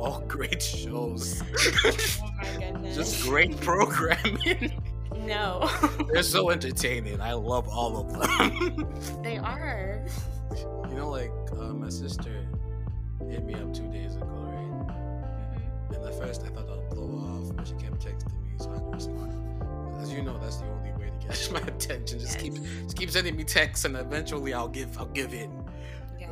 all great shows. Oh my goodness. Just great programming. no. They're so entertaining. I love all of them. they are. you know, like uh, my sister hit me up two days ago, right? Mhm. And at first I thought I'd blow off, but she kept texting me, so I had respond. As you know, that's the only way to catch my attention. Just keep just keep sending me texts, and eventually I'll give I'll give in.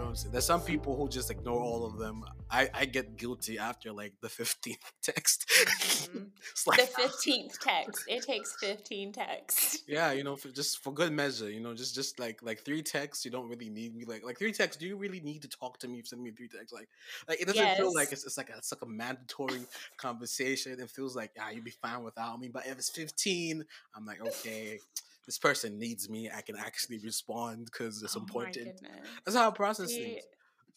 You what I'm saying? There's some people who just ignore all of them. I, I get guilty after like the 15th text. Mhm. it's The fifteenth text. It takes fifteen texts. yeah, you know, for, just for good measure, you know, just just like like three texts. You don't really need me. Like like three texts. Do you really need to talk to me? Send me three texts. Like like it doesn't feel like it's, it's like a, it's like a mandatory conversation. It feels like ah, you'd be fine without me. But if it's 15, I'm like okay. This person needs me. I can actually respond because it's Oh important. That's how I process See, things.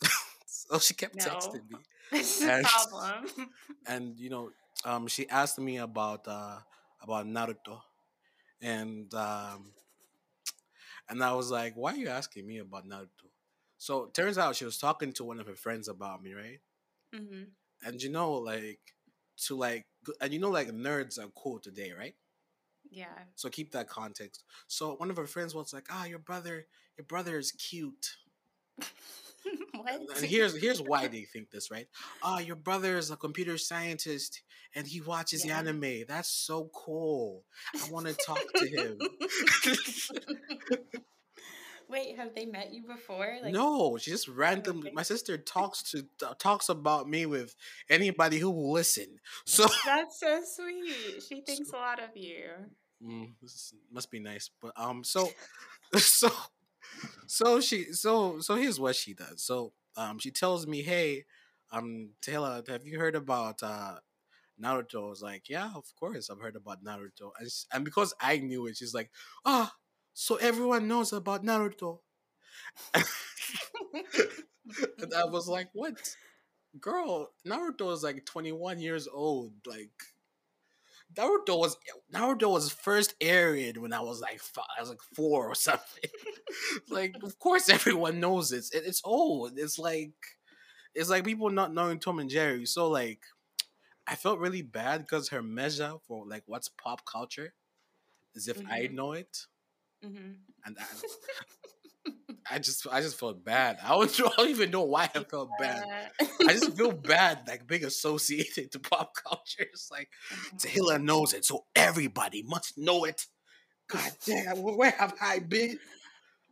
so she kept No. texting me. The And- problem. and you know, um, she asked me about uh about Naruto, and um, and I was like, "Why are you asking me about Naruto?" So it turns out she was talking to one of her friends about me, right? hmm And you know, like to like, and you know, like nerds are cool today, right? Yeah. So keep that context. So one of her friends was like, "Ah, your brother, your brother is cute." what? And here's here's why they think this, right? Ah, your brother is a computer scientist and he watches Yeah. anime. That's so cool. I want to talk to him. Wait, have they met you before? no, she just randomly. okay. My sister talks to talks about me with anybody who will listen. So That's so sweet. She thinks a lot of you. Mm, this must be nice, but um, so so so she so so here's what she does. So um, she tells me, "Hey, um, Taylor, have you heard about uh Naruto?" I was like, "Yeah, of course, I've heard about Naruto." And, s- and because I knew it, she's like, "Ah, so everyone knows about Naruto." and I was like, "What, girl? Naruto is like 21 years old. Like, Naruto was Naruto was first aired when I was like five, I was like four or something. like, of course, everyone knows it. It- It's old. It's like it's like people not knowing Tom and Jerry. So like, I felt really bad because her measure for like what's pop culture is if I Mhm. know it, hmm and I, I just I just felt bad. I don't, I don't even know why I felt bad. I just feel bad like being associated to pop culture. It's like mm-hmm. Taylor knows it, so everybody must know it. God damn, where have I been?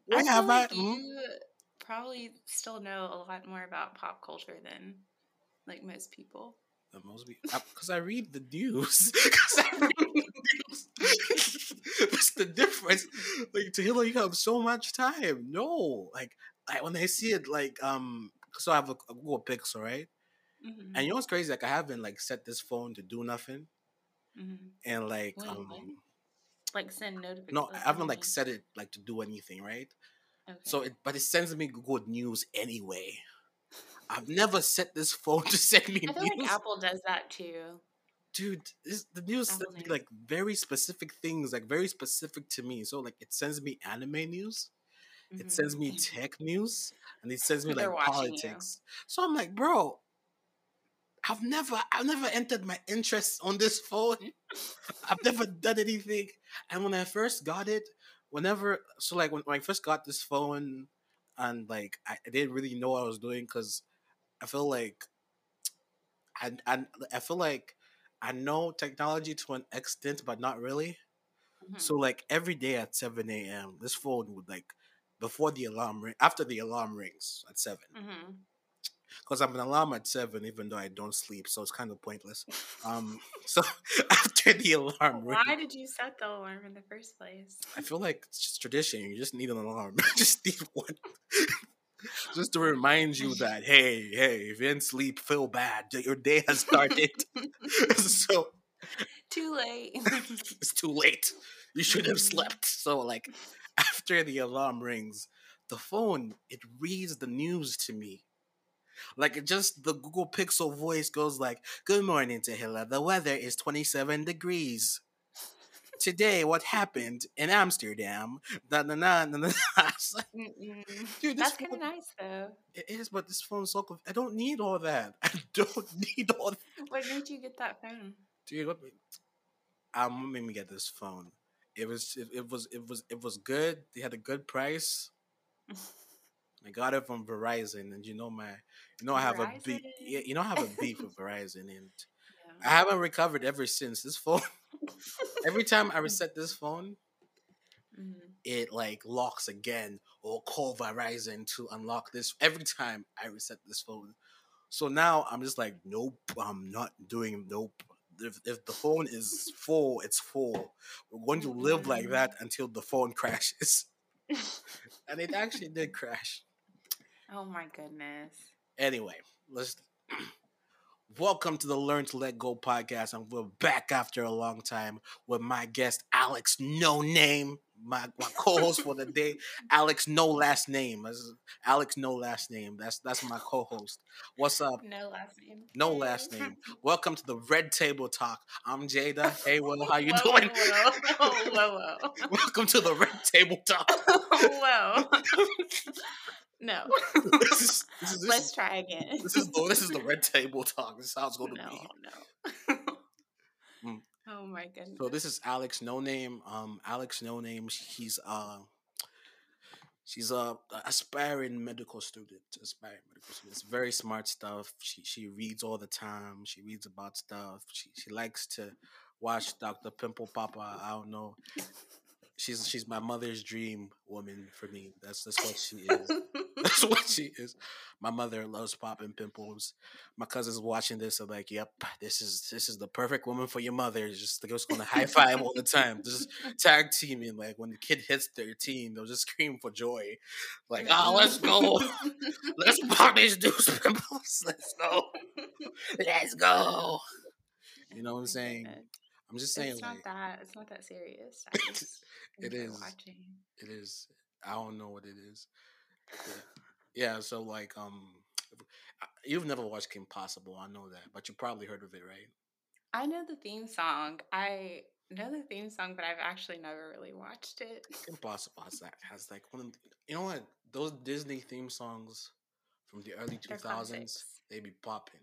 Where I have like I? you probably still know a lot more about pop culture than like most people. That must be because I read the news. Because I read the news. What's the difference? Like Taylor, you have so much time. No, like I, when I see it, like um, so I have a, a Google Pixel, right? hmm And you know what's crazy? Like I haven't like set this phone to do nothing, hmm and like Wait, um, what? Like send notifications. no, I haven't like set it like to do anything, right? Okay. So it, but it sends me good News anyway. I've never set this phone to send me I feel news, like Apple does that too. Dude. This, the news me like very specific things, like very specific to me. So like it sends me anime news, it Mhm. sends me tech news, and it sends me like watching you. politics. So I'm like, bro, I've never, I've never entered my interests on this phone. I've never done anything. And when I first got it, whenever, so like when, when I first got this phone, and like I, I didn't really know what I was doing because I feel like, I, I, I feel like I know technology to an extent, but not really. Mhm. So like every day at seven a.m., this phone would like before the alarm ring, after the alarm rings at seven, Mhm. because I'm an alarm at seven, even though I don't sleep, so it's kind of pointless. Um, so after the alarm Why rings, did you set the alarm in the first place? I feel like it's just tradition. You just need an alarm. just need one. just to remind you that hey, hey, if you didn't sleep, feel bad. Your day has started. so Too late. it's too late. You should have slept. So like after the alarm rings, the phone it reads the news to me. Like it just the Google Pixel voice goes like, "Good morning, Tahila. The weather is 27 degrees." Today what happened in Amsterdam. Da, na, na, na, na. It's like, Dude, That's kind of nice though. it is, but this phone's so. conf- I don't need all that. I don't need all that. What made you get that phone? Dude, what um, what made me get this phone? It was it, it was it was it was good. They had a good price. I got it from Verizon, and you know my, you know I have a beef. Yeah, you know I have a beef with Verizon, and I haven't recovered ever since. This phone, every time I reset this phone, Mhm. it like locks again or call Verizon to unlock this every time I reset this phone. So now I'm just like, nope, I'm not doing nope. If, if the phone is full, it's full. We're going to live like Mm-mm. that until the phone crashes. and it actually did crash. Oh my goodness. Anyway, let's welcome to the Learn to Let Go podcast. And we're back after a long time with my guest Alex No Name, my, my co-host for the day. Alex No Last Name. That's- Alex No Last Name. That's that's my co-host. What's up? No last name. No last name. Welcome to the Red Table Talk. I'm Jada. Hey, Will, how you whoa, doing? Whoa, whoa, whoa. Welcome to the Red Table Talk. whoa. No. this is this is, this Let's is, try again. this is the this is the Red Table Talk. This is how it's going to no, be. no. Mm. Oh my goodness. So this is Alex No Name. Um, Alex No Name. She's uh, she's a aspiring medical student. Aspiring medical student. It's very smart stuff. She she reads all the time. She reads about stuff. She she likes to watch Doctor Pimple Popper. I don't know. She's she's my mother's dream woman for me. That's that's what she is. That's what she is. My mother loves popping pimples. My cousins watching this are like, "Yep, this is this is the perfect woman for your mother." It's Just they're just gonna high five all the time, just tag teaming. Like when the kid hits thirteen, they'll just scream for joy, like, "Oh, let's go, let's pop these dude's pimples, let's go, let's go." You know what I'm saying? I'm just saying, It's like, not that. It's not that serious. It is. Watching. it is. I don't know what it is. Yeah. yeah so like, um, you've never watched Kim Possible. I know that, but you probably heard of it, right? I know the theme song. I know the theme song, but I've actually never really watched it. Kim Possible has that has like one of the, you know what those Disney theme songs from the early two thousands, They're thousands classics. they be popping.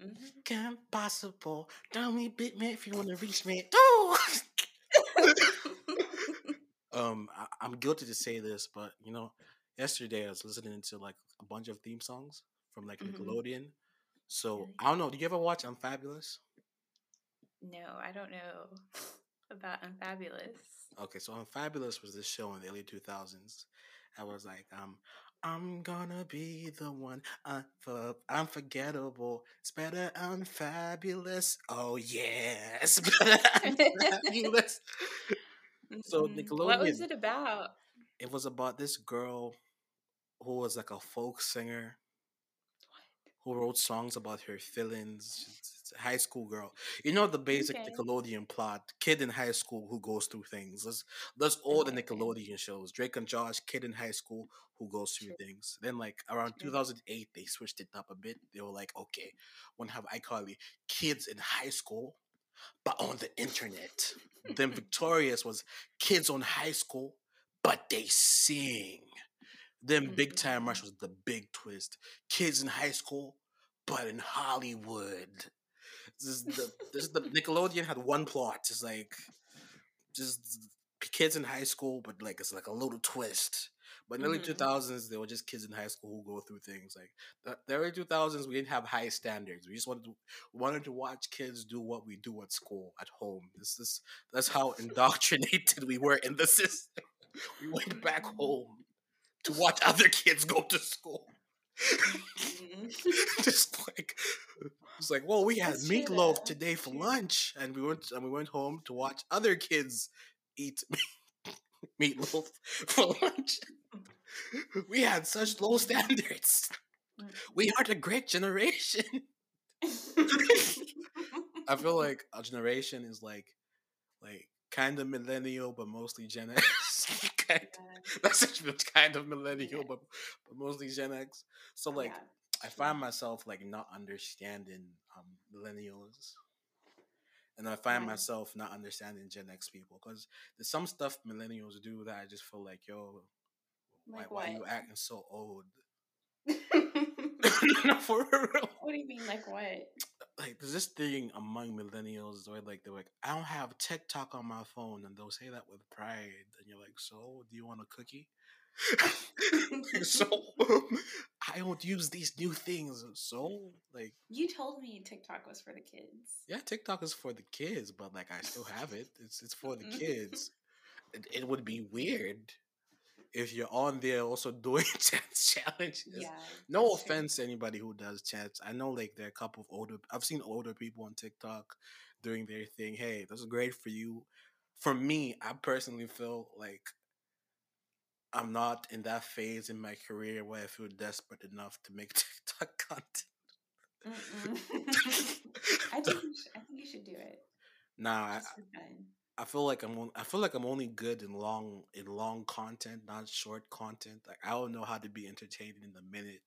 Mhm. Kim Possible, tell me, bit me if you want to reach me. Um, I, I'm guilty to say this, but you know, yesterday I was listening to like a bunch of theme songs from like Mhm. Nickelodeon. So I don't know. Do you ever watch Unfabulous? no, I don't know about Unfabulous. Okay, so Unfabulous was this show in the early 2000s. I was like, um, I'm gonna be the one unfor- unforgettable. It's better unfabulous. Oh yeah, it's better unfabulous. So Mhm. What was it about? It was about this girl who was like a folk singer who wrote songs about her feelings. She's it's a high school girl. You know the basic Okay. Nickelodeon plot: kid in high school who goes through things. That's that's all the Okay, okay. Nickelodeon shows. Drake and Josh, kid in high school who goes through Sure. things. Then like around Sure. 2008, they switched it up a bit. They were like, okay, want to have iCarly kids in high school, but on the internet. then Victorious was kids on high school, but they sing. Then Big Time Rush mm-hmm. was the big twist. Kids in high school, but in Hollywood. This is the this is the Nickelodeon had one plot. It's like just kids in high school, but like it's like a little twist. But in the early Mhm. two thousands, they were just kids in high school who go through things. Like the, the early two thousands, we didn't have high standards. We just wanted to wanted to watch kids do what we do at school, at home. This is that's how indoctrinated we were in the system. We went back home to watch other kids go to school. Mhm. just like it's like, well, we had meatloaf today for lunch, and we went and we went home to watch other kids eat meatloaf for lunch. We had such low standards. We are the great generation. I feel like our generation is like, like kind of millennial, but mostly Gen X. kind, that's actually kind of millennial, but but mostly Gen X. So like, Yeah. I find myself like not understanding um millennials. And I find Why? myself not understanding Gen X people because there's some stuff millennials do that I just feel like, yo, why, Like why what? you acting so old? no, for real. What do you mean, like what? Like, there's this thing among millennials where, like, they're like, I don't have TikTok on my phone, and they'll say that with pride, and you're like, so, do you want a cookie? so, I don't use these new things, so, like, You told me TikTok was for the kids. yeah, TikTok is for the kids, but like, I still have it. It's it's for the kids. It, it would be weird if you're on there also doing chance challenges. Yeah. No that's true. offense to anybody who does chats. I know like there are a couple of older I've seen older people on TikTok doing their thing. Hey, this is great for you. For me, I personally feel like I'm not in that phase in my career where I feel desperate enough to make TikTok content. I think you should, I think you should do it. nah, I, Just for fun. I feel like I'm on- I feel like I'm only good in long in long content, not short content. Like I don't know how to be entertaining in the minute.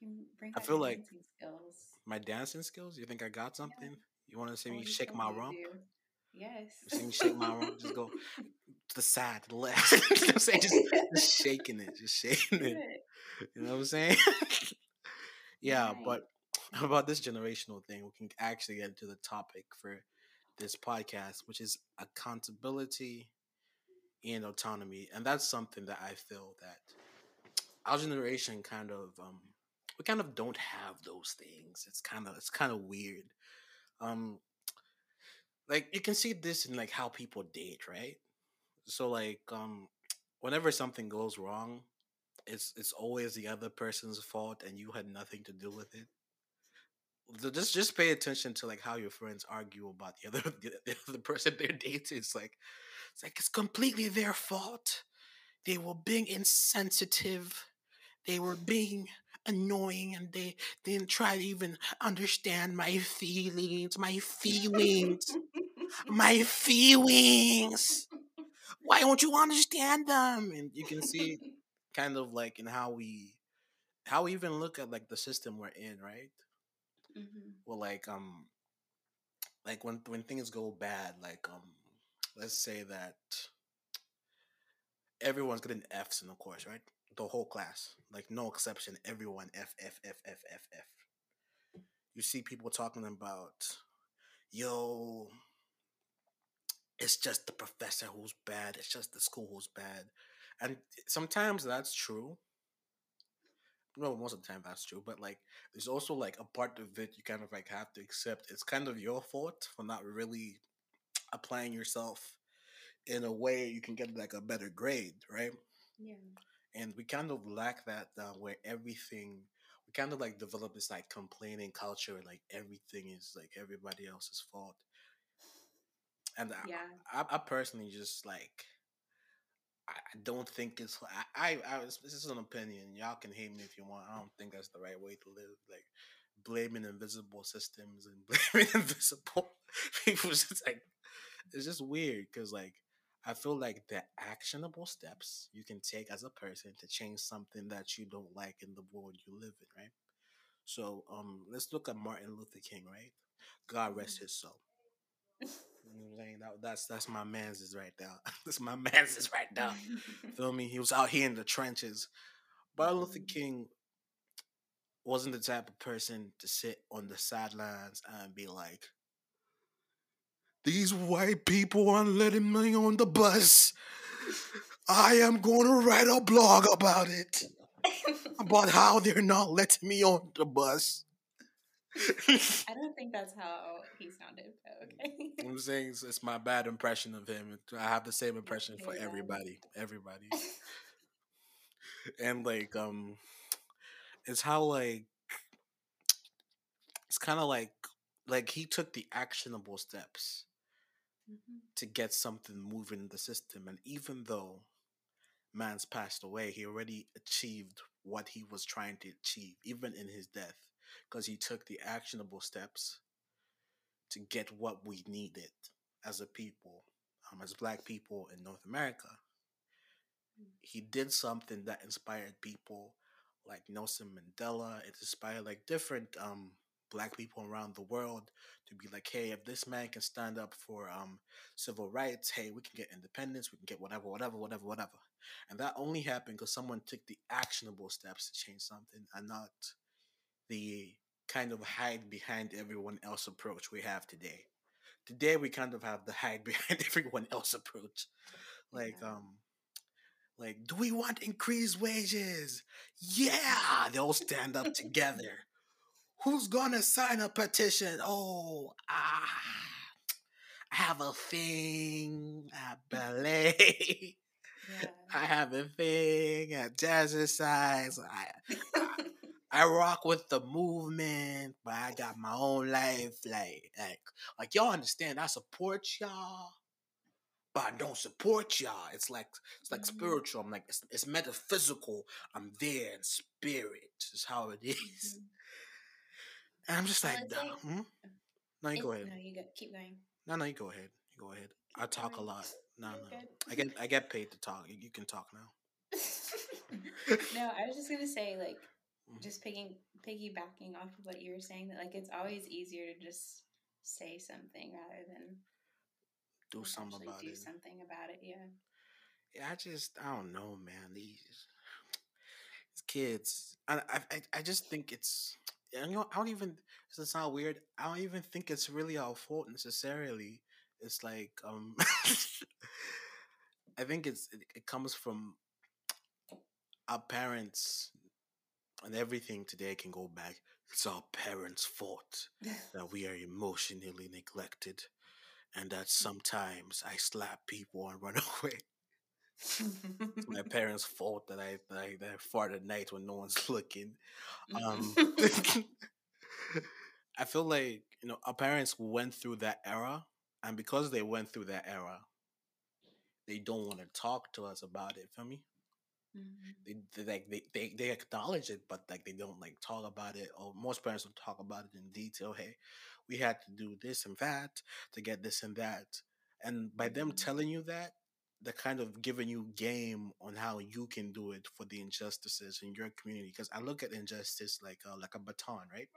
You can bring I feel like- skills. My dancing skills. You think I got something? You want to see Oh, me shake my you rump? Yes. You see me shake my rump? Just go to the side, to the left. you know I'm saying? Just, just shaking it, just shaking it. it. You know what I'm saying? yeah, Right. but about this generational thing, we can actually get into the topic for this podcast, which is accountability and autonomy. And that's something that I feel that our generation kind of um we kind of don't have those things. It's kind of it's kind of weird. Um like you can see this in like how people date, right? So like um whenever something goes wrong, it's it's always the other person's fault and you had nothing to do with it. So Just just pay attention to like how your friends argue about the other the, the other person they're dating. It's like it's like it's completely their fault. They were being insensitive. They were being annoying and they didn't try to even understand my feelings, my feelings, my feelings. Why don't you understand them? And you can see kind of like in how we how we even look at like the system we're in, right? Mhm. Well, like um, like when when things go bad, like um, let's say that everyone's getting Fs in the course, right? The whole class, like no exception, everyone F F F F F F. You see people talking about, yo, it's just the professor who's bad. It's just the school who's bad, and sometimes that's true. No, most of the time that's true, but like there's also like a part of it you kind of like have to accept. It's kind of your fault for not really applying yourself in a way you can get like a better grade, right? Yeah. And we kind of lack that uh, where everything we kind of like develop this like complaining culture, and like everything is like everybody else's fault. And Yeah. I, I personally just like I don't think it's I, I I this is an opinion. Y'all can hate me if you want. I don't think that's the right way to live. Like blaming invisible systems and blaming invisible people is just like it's just weird because like I feel like the actionable steps you can take as a person to change something that you don't like in the world you live in, right? So um let's look at Martin Luther King, right? God rest his soul. You know what I'm saying? That, that's that's my man's is right now. that's my man's is right now. Feel me? He was out here in the trenches. Martin Luther Mhm. King wasn't the type of person to sit on the sidelines and be like, These white people aren't letting me on the bus. I am going to write a blog about it. About how they're not letting me on the bus. I don't think that's how he sounded, but okay. I'm saying it's, it's my bad impression of him. I have the same impression for everybody. Everybody. and like um it's how like it's kind of like like he took the actionable steps Mhm. to get something moving in the system and even though man's passed away he already achieved what he was trying to achieve even in his death because he took the actionable steps to get what we needed as a people um, as black people in north america he did something that inspired people like Nelson Mandela. It inspired like different um black people around the world to be like, hey, if this man can stand up for um civil rights, hey, we can get independence, we can get whatever, whatever, whatever, whatever. And that only happened because someone took the actionable steps to change something and not the kind of hide behind everyone else approach we have today. Today we kind of have the hide behind everyone else approach. Like Yeah. um like, do we want increased wages? Yeah, they all stand up together. Who's gonna sign a petition? Oh, ah, I have a thing at ballet. Yeah. I have a thing at jazzercise. I I rock with the movement, but I got my own life. Like, like, like y'all understand? I support y'all, but I don't support y'all. It's like it's like Mhm. spiritual. I'm like it's, it's metaphysical. I'm there in spirit. Is how it is. Mhm. And I'm just like, "Duh, like- hmm? no, you go ahead. No, you go. Keep going. No, no, you go ahead. You go ahead. I Keep talk a lot. No, You're no, good. I get I get paid to talk. You, can talk now. no, I was just gonna say, like. Just picking piggybacking off of what you were saying, that like it's always easier to just say something rather than Do something about do it. something about it. Yeah. Yeah, I just I don't know, man. These these kids, I I I- I just think it's you know I don't even. Does it sound weird? I don't even think it's really our fault necessarily. It's like um, I think it's it, it comes from our parents, and everything today can go back. It's our parents' fault that we are emotionally neglected, and that sometimes I slap people and run away. It's my parents' fault that I that I, that I fart at night when no one's looking. Um, I feel like you know our parents went through that era, and because they went through that era, they don't want to talk to us about it. Feel me? Mhm. They, they like they, they they acknowledge it, but like they don't like talk about it. Or most parents don't talk about it in detail. Hey, we had to do this and that to get this and that, and by them Mhm. telling you that, they're kind of giving you game on how you can do it for the injustices in your community. Because I look at injustice like uh, like a baton, right?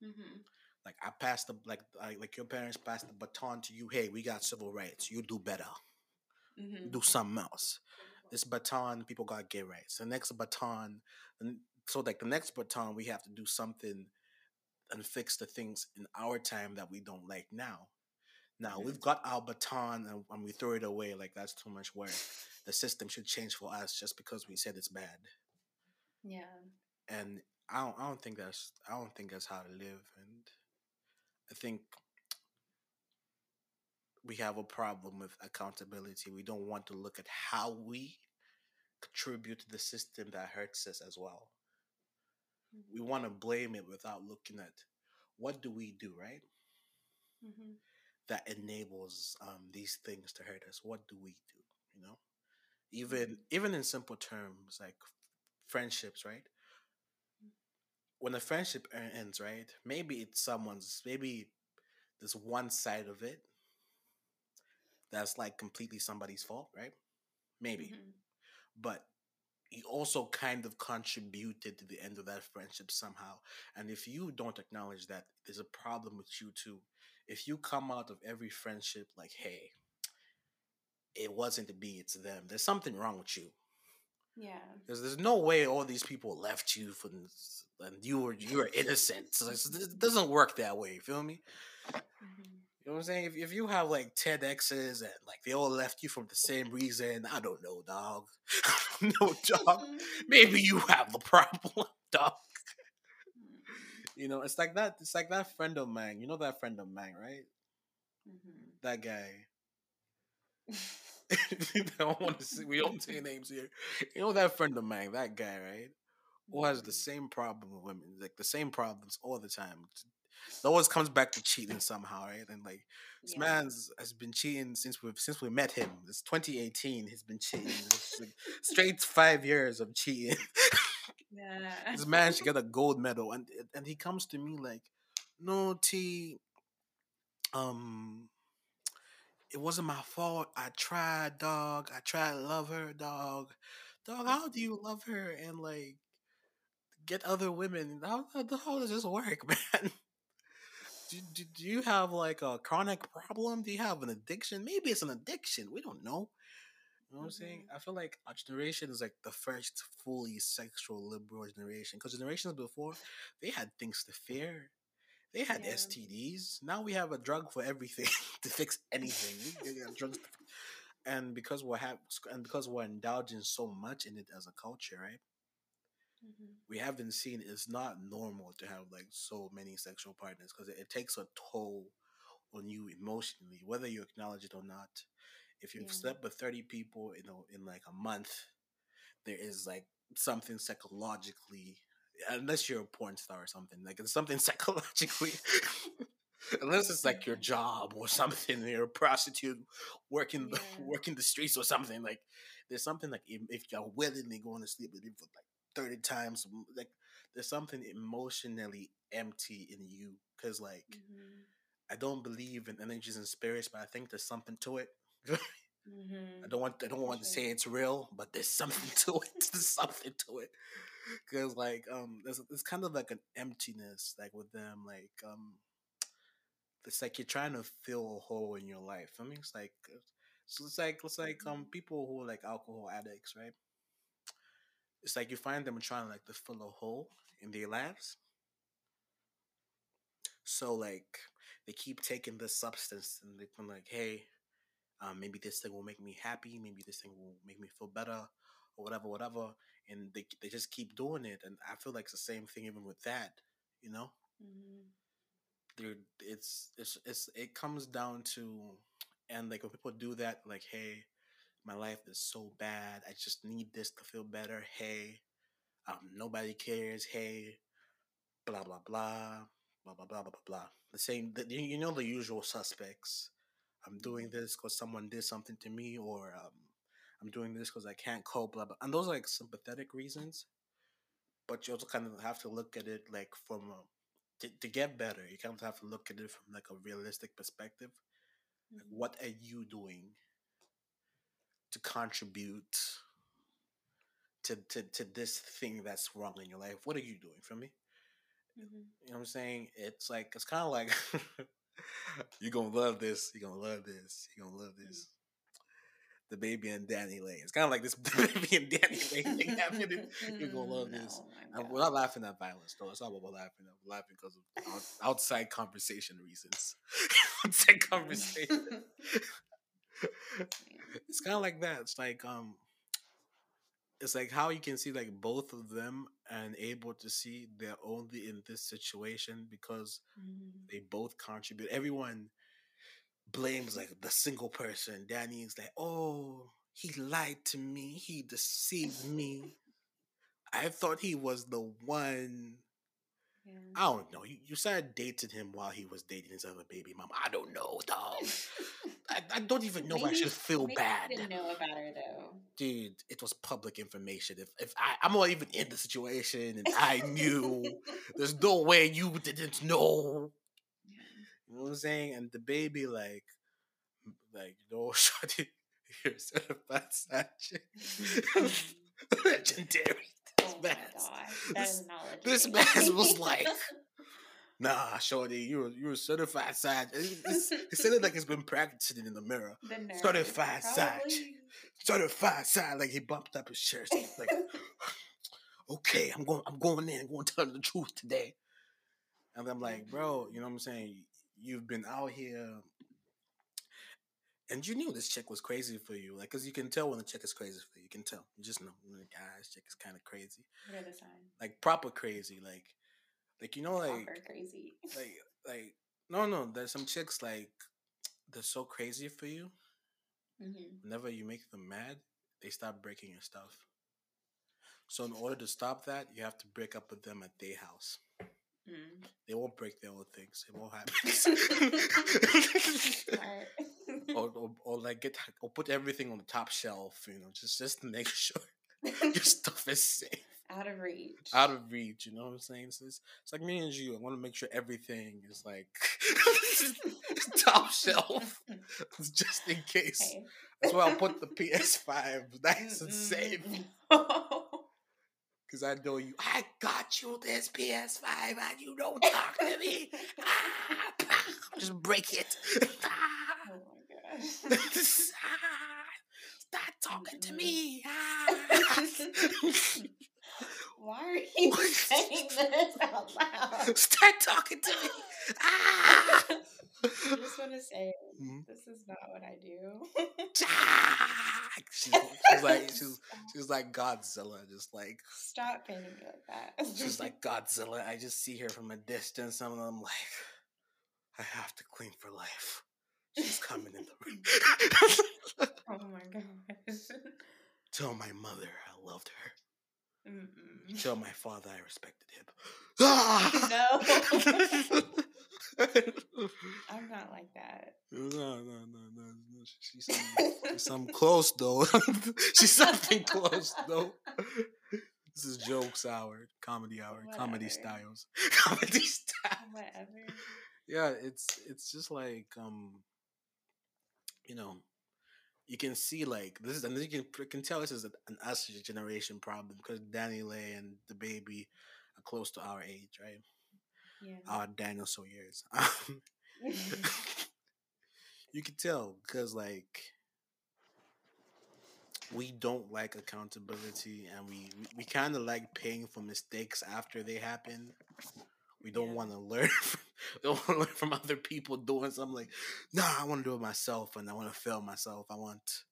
Mhm. Like I passed the like I, like your parents passed the baton to you. Hey, we got civil rights. You do better. Mhm. Do something else. This baton, people got gay rights. The next baton, and so like the next baton, we have to do something and fix the things in our time that we don't like now. Now we've got our baton and, and we throw it away like that's too much work. The system should change for us just because we said it's bad. Yeah. and I don't, I don't think that's I don't think that's how to live and I think we have a problem with accountability. We don't want to look at how we contribute to the system that hurts us as well. We want to blame it without looking at what do we do, right? Mhm. That enables um, these things to hurt us. What do we do? You know, even even in simple terms like friendships, right? when a friendship ends, right? Maybe it's someone's. Maybe there's one side of it that's like completely somebody's fault, right? Maybe, Mhm. but you also kind of contributed to the end of that friendship somehow. And if you don't acknowledge that, there's a problem with you too. If you come out of every friendship like, "Hey, it wasn't to be, it's them," there's something wrong with you. Yeah. Because there's no way all these people left you for and you were you were innocent. So it doesn't work that way. You feel me? Mhm. You know what I'm saying? If, if you have like 10 exes and like they all left you from the same reason, I don't know, dog. no, dog. Maybe you have the problem, dog. You know, it's like that. It's like that friend of mine. You know that friend of mine, right? Mhm. That guy. I don't want to see. We don't say names here. You know that friend of mine, that guy, right? Who has the same problem with women, like the same problems all the time. It always comes back to cheating somehow, right? And like this Yeah. man's has been cheating since we have since we met him. It's 2018. He's been cheating. It's like straight five years of cheating. Yeah. this man should get a gold medal, and and he comes to me like, "No, T, um, it wasn't my fault. I tried, dog. I tried to love her, dog. Dog, how do you love her and like get other women. How, how the hell does this work, man? Do, do, do you have like a chronic problem? Do you have an addiction? Maybe it's an addiction. We don't know. You know what I'm saying? Mhm. I feel like our generation is like the first fully sexual liberal generation. Because generations before, they had things to fear. They had Yeah. STDs. Now we have a drug for everything to fix anything. Drugs and because we're have and because we're indulging so much in it as a culture, right? Mhm. We haven't seen it's not normal to have like so many sexual partners because it, it takes a toll on you emotionally, whether you acknowledge it or not. If you've Yeah. slept with thirty people, you know, in like a month, there is like something psychologically, unless you're a porn star or something, like it's something psychologically. Unless it's like your job or something, you're a prostitute working the Yeah. working the streets or something. Like there's something like if if you're willingly going to sleep with him for like thirty times, like there's something emotionally empty in you. Cause like Mhm. I don't believe in energies and spirits, but I think there's something to it. Mhm. I don't want I don't want to say it's real, but there's something to it. there's something to it. Cause like um there's it's kind of like an emptiness like with them like um it's like you're trying to fill a hole in your life. I mean it's like so it's like it's like um Mhm. people who are like alcohol addicts, right? It's like you find them trying like to fill a hole in their lives. So like they keep taking this substance and they're like, hey, um, maybe this thing will make me happy, maybe this thing will make me feel better, or whatever, whatever. And they they just keep doing it, and I feel like it's the same thing even with that, you know. Mhm. There, it's it's it's it comes down to, and like when people do that, like, hey, my life is so bad, I just need this to feel better. Hey, um, nobody cares. Hey, blah blah blah, blah blah blah blah blah blah. The same, the, you know the usual suspects. I'm doing this because someone did something to me, or um, I'm doing this because I can't cope. Blah blah. And those are like sympathetic reasons, but you also kind of have to look at it like from a, to, to get better. You kind of have to look at it from like a realistic perspective. Like, Mhm. what are you doing to contribute to, to to this thing that's wrong in your life? What are you doing for me? Mhm. You know what I'm saying? It's like it's kind of like you're gonna love this. You're gonna love this. You're gonna love this. DaBaby and DaniLeigh. It's kind of like this baby and Danny Lane thing happening. You're gonna love this. Oh my And we're not laughing at violence, though. It's not what we're laughing at. We're laughing because of outside conversation reasons. outside conversation. it's kind of like that. It's like um, it's like how you can see like both of them and able to see they're only in this situation because Mhm. they both contribute. Everyone blames like the single person. Danny's like, oh, he lied to me. He deceived me. I thought he was the one. Yeah. I don't know. You, you started dating him while he was dating his other baby mom. I don't know, dog. I, I don't even know if I Maybe- should feel maybe bad. Didn't know about her though. Dude, it was public information. If if I, I'm not even in the situation and I knew, there's no way you didn't know. You know what I'm saying? And DaBaby, like, like, you know, shorty, you're a certified. Legendary. This Oh my man, god, this, this was like, nah, shorty, you're you're a certified side. It, it's- it sounded like he's been practicing in the mirror. the certified side Certified side, like he bumped up his. He's like, okay, I'm going, I'm going in, I'm going to tell the truth today. And I'm like, bro, you know what I'm saying? You've been out here, and you knew this chick was crazy for you, like, cause you can tell when the chick is crazy for you. You can tell. You just know when the guy's chick is kind of crazy, What are the signs? like proper crazy, like, like you know, like, Proper crazy. like, like, no, no. There's some chicks like they're so crazy for you. hmm whenever you make them mad, they start breaking your stuff. So in order to stop that, you have to break up with them at their house. Mm. They won't break their own things. It won't happen. Smart. or, or, or like get or put everything on the top shelf, you know, just just to make sure your stuff is safe, Out of reach. out of reach. You know what I'm saying? So it's, it's like me and you. I want to make sure everything is like top shelf, just in case. Hey. That's why I'll put the PS5 nice and safe. Cause I know you. I got you this PS5, and you don't talk to me. Ah, just break it. gosh. Stop talking to me. Why are you saying this out loud? Start talking to me. Ah. I just want to say Mhm. this is not what I do. She's, she's like she's she's like Godzilla, just like Stop painting me like that. she's like Godzilla. I just see her from a distance. and I'm like, I have to clean for life. She's coming in the room. oh my gosh. Tell my mother I loved her. Mm-mm. Tell my father I respected him. Ah! I'm not like that. no, no, no, no, no. She- She's something, she's something close though. she's something close though. This is jokes hour, comedy hour, comedy styles, comedy style. Whatever. Yeah, it's it's just like um, you know, you can see like this is, and you can you can tell this is an us generation problem because DaniLeigh and DaBaby are close to our age, right? Yeah. Our dinosaur years. you can tell because like we don't like accountability and we we, we kind of like paying for mistakes after they happen we don't Yeah. want to learn from, don't want to learn from other people doing something like nah i want to do it myself and i want to fail myself i want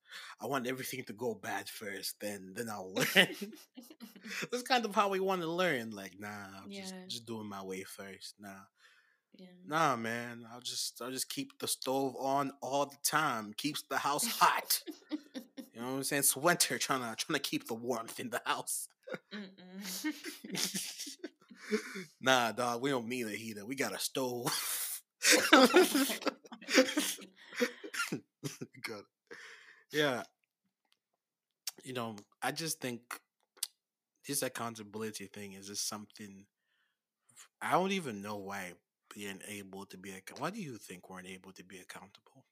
i want everything to go bad first then then i'll learn that's kind of how we want to learn like nah i'm just Yeah. just doing my way first nah yeah. Nah, man. I'll just I'll just keep the stove on all the time. Keeps the house hot. you know what I'm saying? It's winter, trying to trying to keep the warmth in the house. Nah, dog. We don't need a heater. We got a stove. It. Yeah. You know, I just think this accountability thing is just something. I don't even know why being able to be. Why do you think we're unable to be accountable?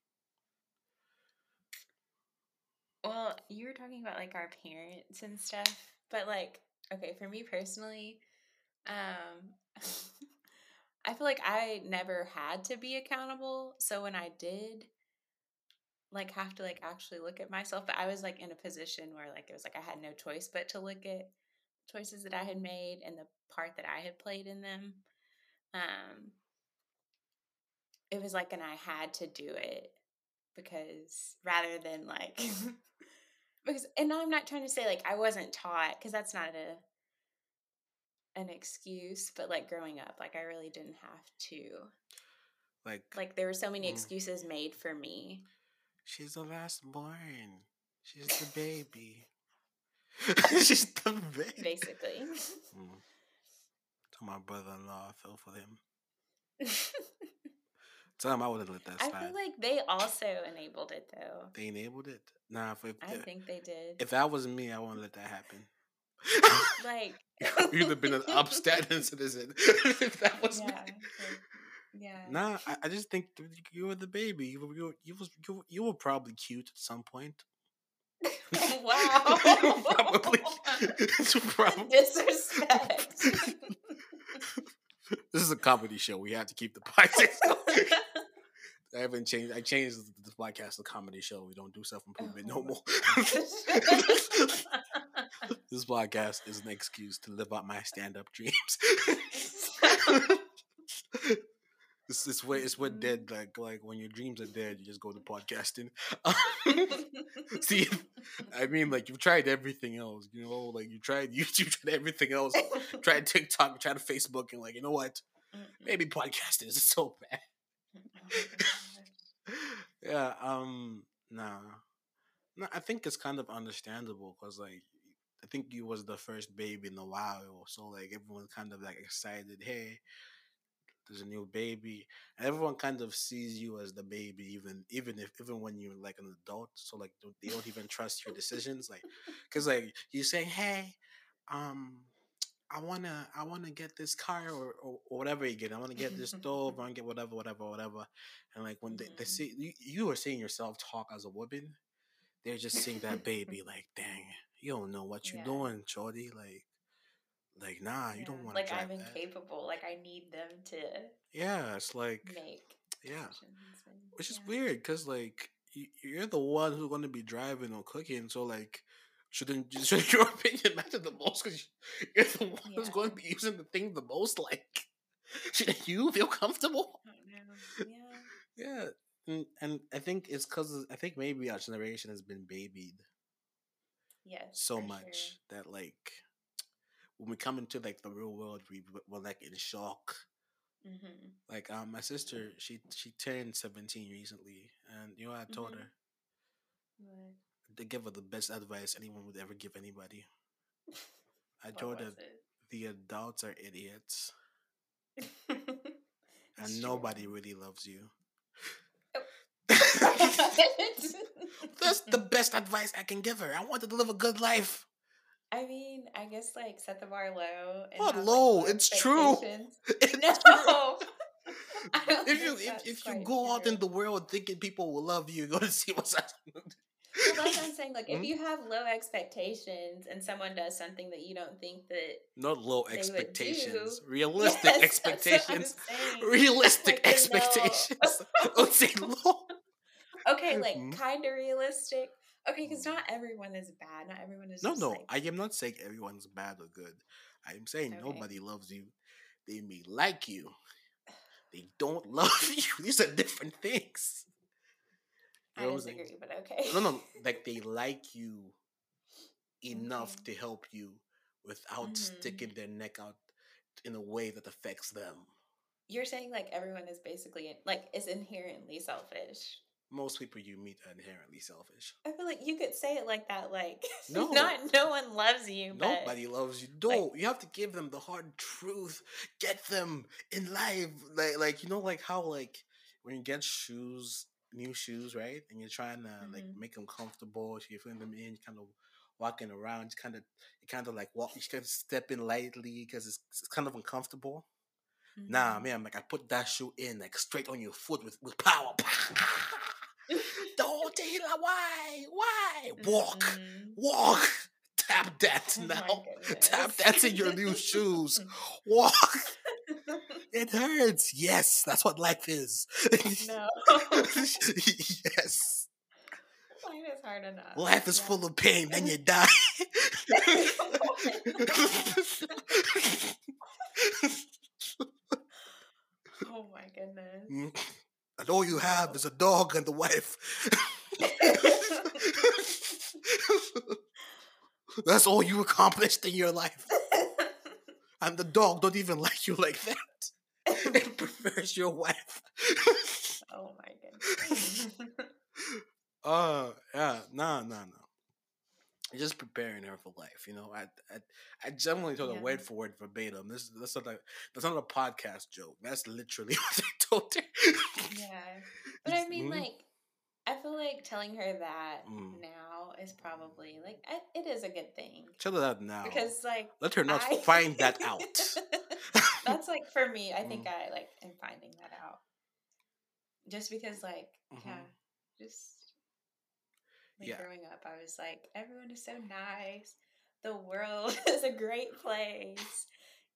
Well, you were talking about like our parents and stuff, but like, okay, for me personally, um, I feel like I never had to be accountable. So when I did, like, have to like actually look at myself, but I was like in a position where like it was like I had no choice but to look at choices that I had made and the part that I had played in them. Um, it was like, and I had to do it because rather than like because and I'm not trying to say like I wasn't taught because that's not a an excuse, but like growing up, like I really didn't have to. Like, Like there were so many Mm. excuses made for me. she's the last born. She's the baby. she's the baby. Basically. Mm. To my brother-in-law, I fell for him. Tell him I would have let that I feel like they also enabled it though. they enabled it. Nah, if if, I think they did. if that was me, I wouldn't let that happen. like You'd have been an upstanding citizen. if that was yeah, me. yeah. Nah, I, I just think you were the baby. You were, you were, you, was, you, were, you were probably cute at some point. wow. probably. probably. Disrespect. This is a comedy show. We have to keep the podcast. going. I haven't changed. I changed the podcast to comedy show. We don't do self improvement oh. no Oh. more. this podcast is an excuse to live out my stand up dreams. It's it's where it's what dead like like when your dreams are dead, you just go to podcasting. See, I mean, like you've tried everything else, you know, like you tried YouTube, tried everything else, tried TikTok, tried Facebook, and like you know what? Maybe podcasting is so bad. yeah, um, nah, no, I think it's kind of understandable because like I think you was the first baby in a while, so like everyone kind of like excited. Hey, there's a new baby, and everyone kind of sees you as the baby, even even if even when you're like an adult. So like they don't even trust your decisions, like because like you say, hey, um. I wanna, I wanna get this car or, or, or whatever you get. I wanna get this stove. I wanna get whatever, whatever, whatever. And like when they, they Mhm. see you, you are seeing yourself talk as a woman. They're just seeing that baby. Like, dang, you don't know what you're Yeah. doing, shorty. Like, Like, nah, you Yeah. don't want to like I'm that. incapable. Like I need them to Yeah, it's like make yeah, and- which is weird because like you're the one who's going to be driving or cooking, so like shouldn't shouldn't your opinion matter the most because you're the one who's going to be using the thing the most? Like, shouldn't you feel comfortable? I don't know. Yeah. Yeah, and, and I think it's because I think maybe our generation has been babied Yes. so much sure. that like when we come into like the real world, we we're like in shock. Mhm. Like um, my sister, she she turned seventeen recently, and you know what I told Mhm. her What? to give her the best advice anyone would ever give anybody. I told her was the adults are idiots, and It's nobody really loves you. I That's the best advice I can give her. I want her to live a good life. I mean, I guess like set the bar low. And have, like, low? It's true. It's No. I don't if you if, if you go out in the world thinking people will love you, you're gonna see what's happening. Well, that's what I'm saying. Like, Mhm. if you have low expectations and someone does something that you don't think that Not low expectations, do. realistic Yes, expectations. That's what I'm saying. Realistic Like, expectations. Don't say low. Okay, like Mhm. kind of realistic. Okay, because not everyone is bad. Not everyone is No, just no. like, I am not saying everyone's bad or good. I am saying Okay. nobody loves you. They may like you. They don't love you. These are different things. You I know what I'm saying? disagree, but okay. No, no. Like they like you enough Okay. to help you without Mhm. sticking their neck out in a way that affects them. You're saying like everyone is basically like is inherently selfish. Most people you meet are inherently selfish. I feel like you could say it like that. Like, No. not no one loves you. But Nobody loves you. No, you have to give them the hard truth. Get them in life. Like, like you know, like how like when you get shoes, new shoes, right? And you're trying to like Mhm. make them comfortable. So you're them in, you kind of walking around. You kind of, you kind of like walk. You kind of step in lightly because it's, it's kind of uncomfortable. Nah, Mhm. man, like I put that shoe in like straight on your foot with with power. Don't tell her why, why walk. Mhm. Walk. Tap dance Oh now. Tap dance in your new shoes. Walk. It hurts. Yes, that's what life is. no. yes. Life is hard enough. Life is Yeah. full of pain, then you die. Oh my goodness. Mm. and all you have is a dog and a wife. That's all you accomplished in your life. And the dog don't even like you like that. It prefers your wife. oh my goodness. Uh, yeah, no, no, no. Just preparing her for life, you know. I, I, I generally told her Yeah. word for word verbatim. This, that's not a, that's not a podcast joke. That's literally what I told her. Yeah. Mean, Mhm. like, I feel like telling her that Mm. now is probably like I, it is a good thing Tell her that now. because like Let her not I- find that out. That's like for me. I think Mm. I like am finding that out. Just because, like, yeah, Mhm. just like Yeah. growing up, I was like, everyone is so nice. The world is a great place.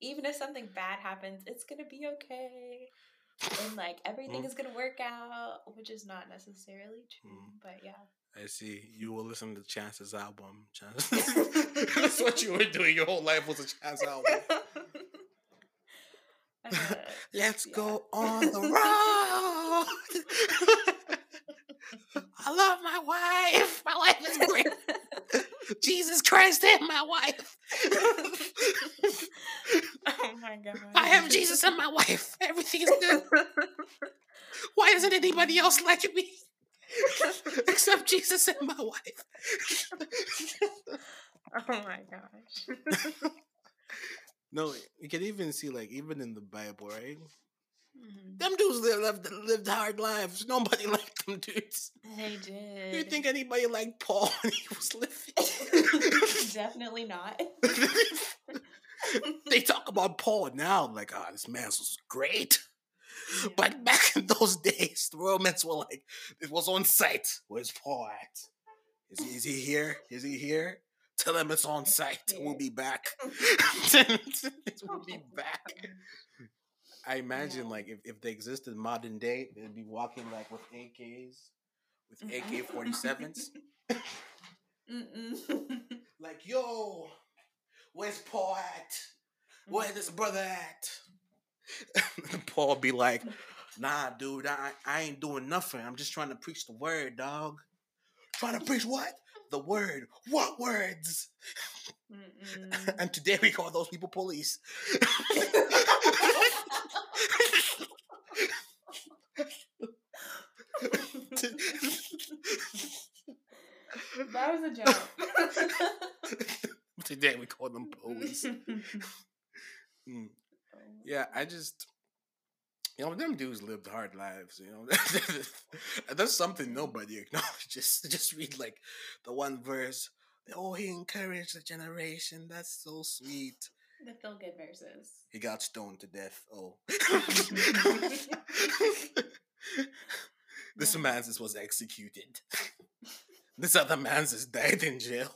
Even if something bad happens, it's gonna be okay. And like everything Mm. is gonna work out, which is not necessarily true. Mm. But yeah. I see. You will listen to Chance's album. Chance. That's what you were doing your whole life was a Chance album. Uh, Let's Yeah. go on the road. I love my wife. My wife is great. Jesus Christ and my wife. Oh my god. I have Jesus and my wife. Everything is good. Why doesn't anybody else like me? Except Jesus and my wife. oh my gosh. no, you can even see, like, even in the Bible, right? Mhm. Them dudes lived, lived hard lives. Nobody liked them dudes. They did. You think anybody liked Paul when he was living? Definitely not. they talk about Paul now, like, ah, this man was great. Yeah. But back in those days, the Romans were like, it was on site. Where's Paul at? Is he, is he here? Is he here? Tell them it's on site. We'll be back. we'll be back. I imagine Yeah. like if, if they existed modern day, they'd be walking like with AKs, with AK forty sevens. Mm-mm. Like, yo, where's Paul at? Where's this mm-hmm. brother at? Paul be like, nah, dude, I, I ain't doing nothing. I'm just trying to preach the word, dog. Trying to preach what? The word. What words? And today we call those people police. that was a joke. Today we call them police. Mm. Yeah, I just, you know, them dudes lived hard lives. You know, that's something nobody acknowledges. Just read like the one verse. Oh, he encouraged the generation. That's so sweet. the feel good verses. He got stoned to death. Oh, this man's was executed. This other man's is died in jail.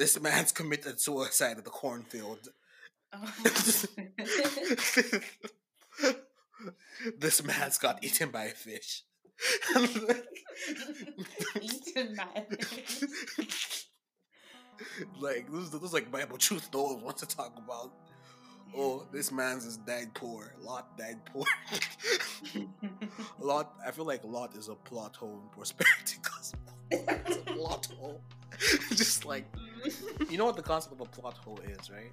This man's committed suicide at the cornfield. Oh. this man's got eaten by a fish. Eaten by a fish. like this, this is like Bible truth no one wants to talk about. Oh, this man's is died poor. Lot died poor. Lot, I feel like Lot is a plot hole in prosperity gospel. Plot hole. Just like you know what the concept of a plot hole is, right?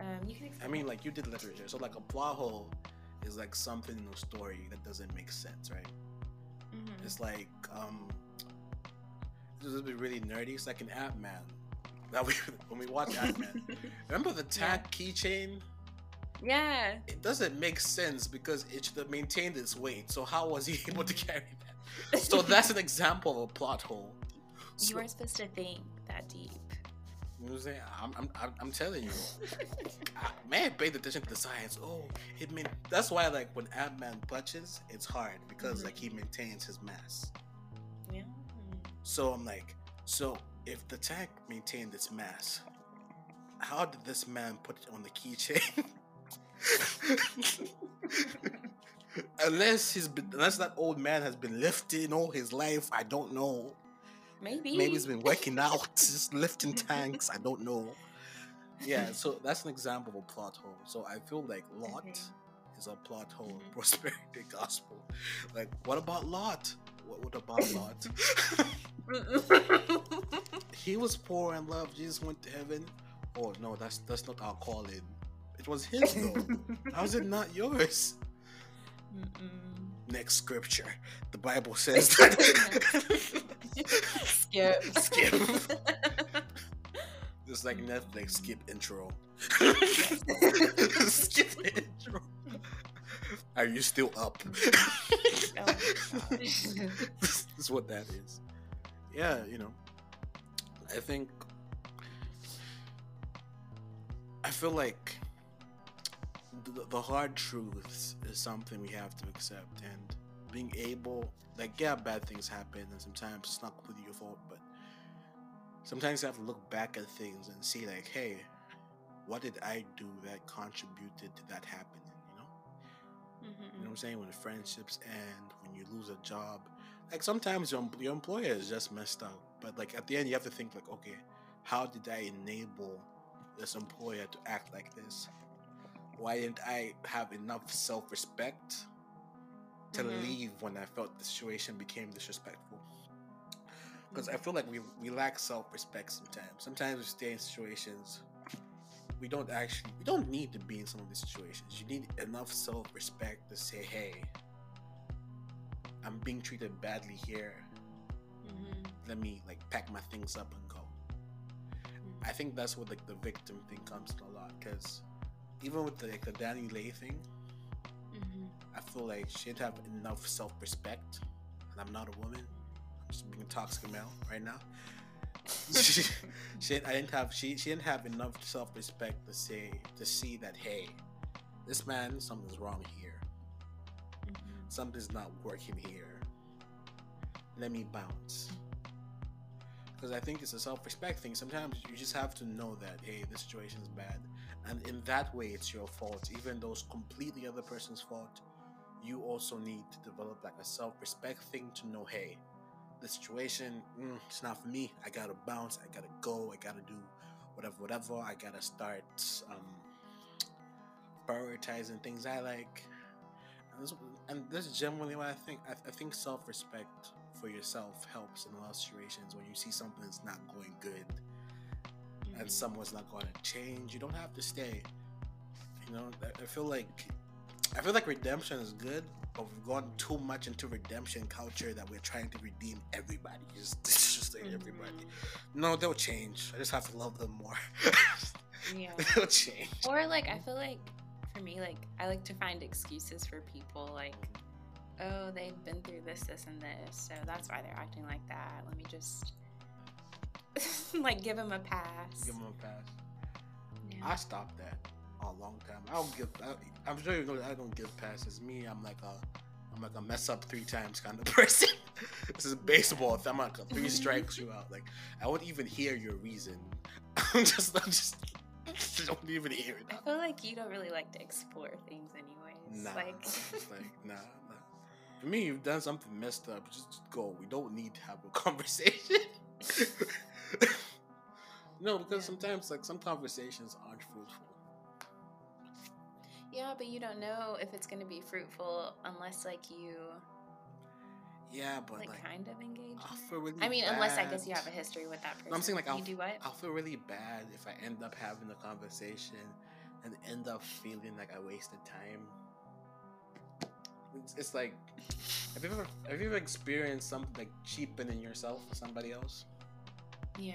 um, you can I mean, like you did literature, so like a plot hole is like something in a story that doesn't make sense, right? Mhm. It's like um, this is really nerdy. It's like an Ant Man. That we when we watch Ant Man, remember the tank keychain? yeah. It doesn't make sense because it should have maintained its weight. So how was he able to carry? So that's an example of a plot hole. you weren't supposed to think that deep. You know what I'm saying? I'm, I'm, I'm, telling you. I, man, paid attention to the science. Oh, it mean that's why like when Ant Man punches, it's hard because Mhm. like he maintains his mass. yeah. So I'm like, so if the tank maintained its mass, how did this man put it on the keychain? unless he's been, unless that old man has been lifting all his life, I don't know. Maybe. Maybe he's been working out, just lifting tanks. I don't know. Yeah, so that's an example of a plot hole. So I feel like Lot Okay. is a plot hole in Mhm. prosperity gospel. Like, what about Lot? What, what about Lot? he was poor and loved. Jesus went to heaven. Oh no, that's that's not our calling. It was his though. How's it not yours? Mm-mm. Next scripture. The Bible says that. Skip. Skip. Just like Netflix, skip intro. skip intro. Are you still up? Oh my gosh. this is what that is. Yeah, you know. I think I feel like the, the hard truths is something we have to accept and being able like yeah bad things happen and sometimes it's not completely your fault but sometimes you have to look back at things and see like hey what did i do that contributed to that happening you know mm-hmm. you know what I'm saying? When friendships end, when you lose a job, like sometimes your, your employer is just messed up. But like at the end, you have to think like, okay, how did I enable this employer to act like this? Why didn't I have enough self-respect to Mhm. leave when I felt the situation became disrespectful? Because I feel like we we lack self-respect sometimes. Sometimes we stay in situations we don't actually we don't need to be in some of these situations. You need enough self-respect to say, "Hey, I'm being treated badly here. Mhm. Let me like pack my things up and go." I think that's what like the victim thing comes to a lot because even with the, like the DaniLeigh thing, Mhm. I feel like she didn't have enough self-respect, and I'm not a woman. I'm just being a toxic male right now. she, she, I didn't have she, she didn't have enough self-respect to say to see that hey, this man something's wrong here. Mhm. Something's not working here. Let me bounce. because I think it's a self-respect thing. Sometimes you just have to know that hey, the situation is bad, and in that way, it's your fault. Even though it's completely other person's fault, you also need to develop like a self-respect thing to know hey, the situation, mm, it's not for me. I gotta bounce. I gotta go. I gotta do whatever, whatever. I gotta start um, prioritizing things I like. And this, and this is generally what I think. I, I think self-respect for yourself helps in a lot of situations when you see something that's not going good. And someone's not going to change. You don't have to stay. You know, I- I feel like I feel like redemption is good, but we've gone too much into redemption culture that we're trying to redeem everybody. Just, just like everybody. Mm-hmm. No, they'll change. I just have to love them more. Yeah. they'll change. Or like I feel like for me, like I like to find excuses for people like oh, they've been through this, this, and this, so that's why they're acting like that. Let me just like give him a pass. Give him a pass. Yeah. I stopped that a long time. I don't give. I, I'm sure you know that I don't give passes. Me, I'm like a, I'm like a mess up three times kind of person. this is baseball. If I'm like a three strikes you out, like I won't even hear your reason. I'm just, I'm just, don't even hear it. I feel like you don't really like to explore things, anyways. Nah, Like, like nah, nah. For me, you've done something messed up. Just, just go. We don't need to have a conversation. no, because Yeah. sometimes like some conversations aren't fruitful. yeah, but you don't know if it's going to be fruitful unless like you Yeah, but like, like, kind of engage. I'll feel really. I mean, unless I guess you have a history with that person. I'm saying like you I'll, do what? I'll feel really bad if I end up having a conversation and end up feeling like I wasted time. It's, it's like, have you ever have you ever experienced something like cheapening yourself for somebody else? Yeah.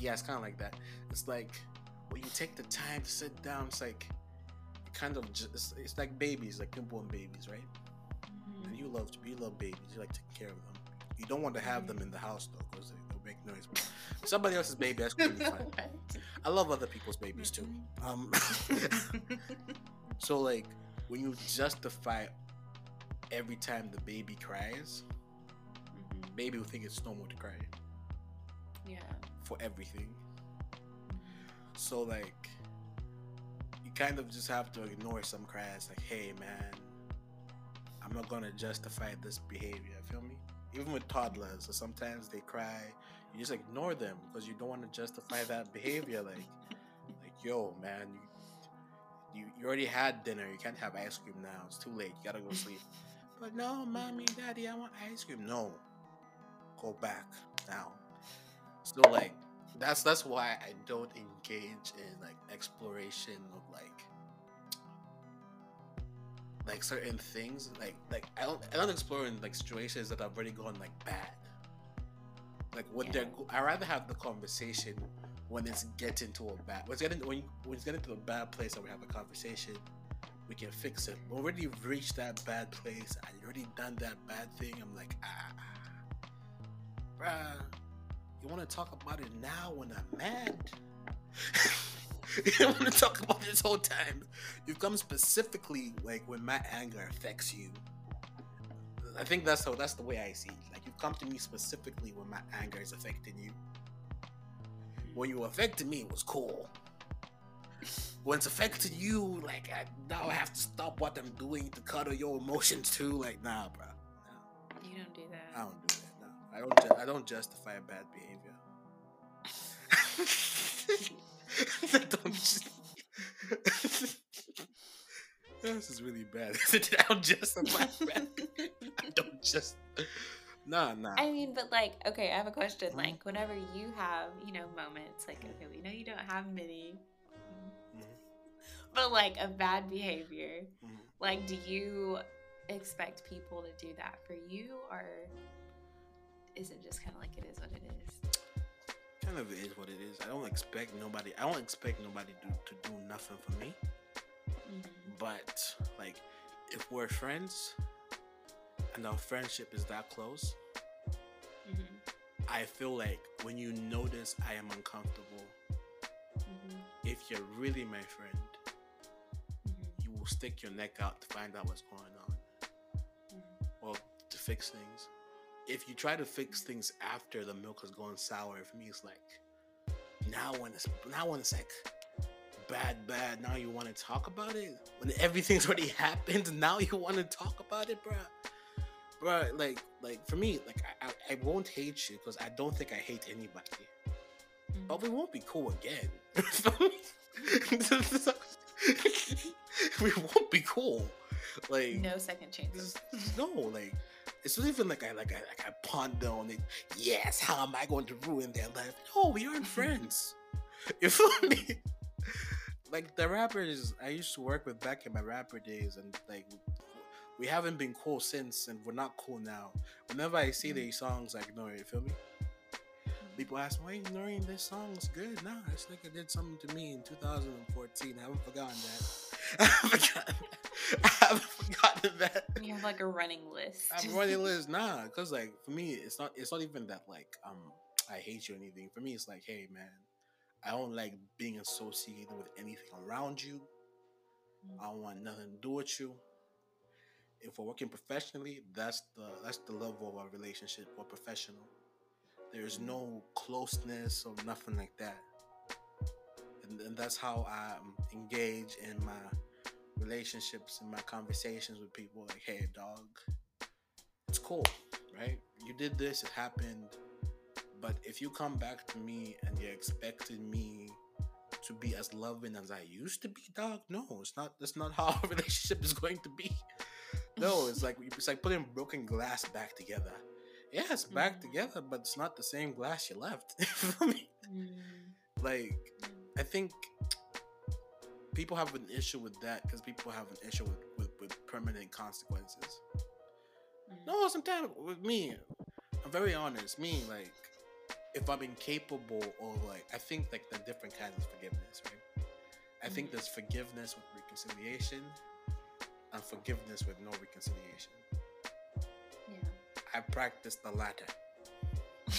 Yeah, it's kind of like that. It's like when you take the time to sit down. It's like kind of just it's, it's like babies, like newborn babies, right? Mhm. And you love you love babies. You like taking care of them. You don't want to have them in the house though, because they, they'll make noise. But somebody else's baby, that's completely fine. What? I love other people's babies too. Um, so like when you justify every time the baby cries, Mhm. baby will think it's normal to cry Yeah. for everything. So like you kind of just have to ignore some cries. Like, hey man, I'm not gonna justify this behavior. Feel me? Even with toddlers, so sometimes they cry. You just ignore them because you don't want to justify that behavior. Like, like yo man, you, you you already had dinner. You can't have ice cream now. It's too late. You gotta go sleep. But no, mommy, daddy, I want ice cream. No, go back now. So like that's that's why I don't engage in like exploration of like like certain things. Like like I don't I don't explore in like situations that have already gone like bad. Like they're Yeah. I rather have the conversation when it's getting to a bad when it's getting when, you, when it's getting to a bad place and we have a conversation we can fix it. When we already reached that bad place and you already done that bad thing, I'm like, ah, bruh, you want to talk about it now when I'm mad? you don't want to talk about this whole time. You've come specifically like when my anger affects you. I think that's how that's the way I see it. Like you've come to me specifically when my anger is affecting you. When you affected me, it was cool. When it's affecting you, like I, now I have to stop what I'm doing to cuddle your emotions too. Like nah, bro. You don't do that. I don't do I don't. Ju- I don't justify a bad behavior. I don't. Just... this is really bad. I don't justify bad. I don't just. Nah, nah. I mean, but like, okay, I have a question. Mhm. Like, whenever you have, you know, moments, like, okay, we know you don't have many, Mhm. but like a bad behavior, Mhm. like, do you expect people to do that for you, or is it just kind of like it is what it is? Kind of is what it is. I don't expect nobody. I don't expect nobody to to do nothing for me. But like, if we're friends, and our friendship is that close, Mhm. I feel like when you notice I am uncomfortable, Mhm. if you're really my friend, Mhm. you will stick your neck out to find out what's going on or to fix things. If you try to fix things after the milk has gone sour, for me it's like now when it's now when it's like bad, bad. Now you want to talk about it when everything's already happened. Now you want to talk about it, bruh. Bruh, like, like for me, like I, I, I won't hate you because I don't think I hate anybody, Mm-hmm. but we won't be cool again. we won't be cool. Like no second chances. no, like it's not even like I like I like I ponder on it. Yes, how am I going to ruin their life? No, we aren't friends. You feel me? Like the rappers I used to work with back in my rapper days, and like we haven't been cool since, and we're not cool now. Whenever I see mm. these songs, I ignore it. You feel me? People ask, me, "Why you ignoring this song? It's good." Nah, it's like it did something to me in 2014. I haven't forgotten that. I haven't forgotten. I haven't forgotten that. You have like a running list. I'm running list, nah, because like for me, it's not it's not even that like um I hate you or anything. For me, it's like, hey man, I don't like being associated with anything around you. I don't want nothing to do with you. If we're working professionally, that's the that's the level of our relationship. We're professional. There's no closeness or nothing like that. And, and that's how I um, engage in my relationships and my conversations with people. Like, hey, dog, it's cool, right? You did this, it happened. But if you come back to me and you're expecting me to be as loving as I used to be, dog, no, it's not. That's not how a relationship is going to be. No, it's like it's like putting broken glass back together. Yeah, it's back Mhm. together, but it's not the same glass you left. You feel me? Mm. like, I think people have an issue with that because people have an issue with, with, with permanent consequences. Mm. No, sometimes with me, I'm very honest. Me, like, if I'm incapable or like, I think like the different kinds of forgiveness, right? I think Mhm. there's forgiveness with reconciliation and forgiveness with no reconciliation. I practice the latter.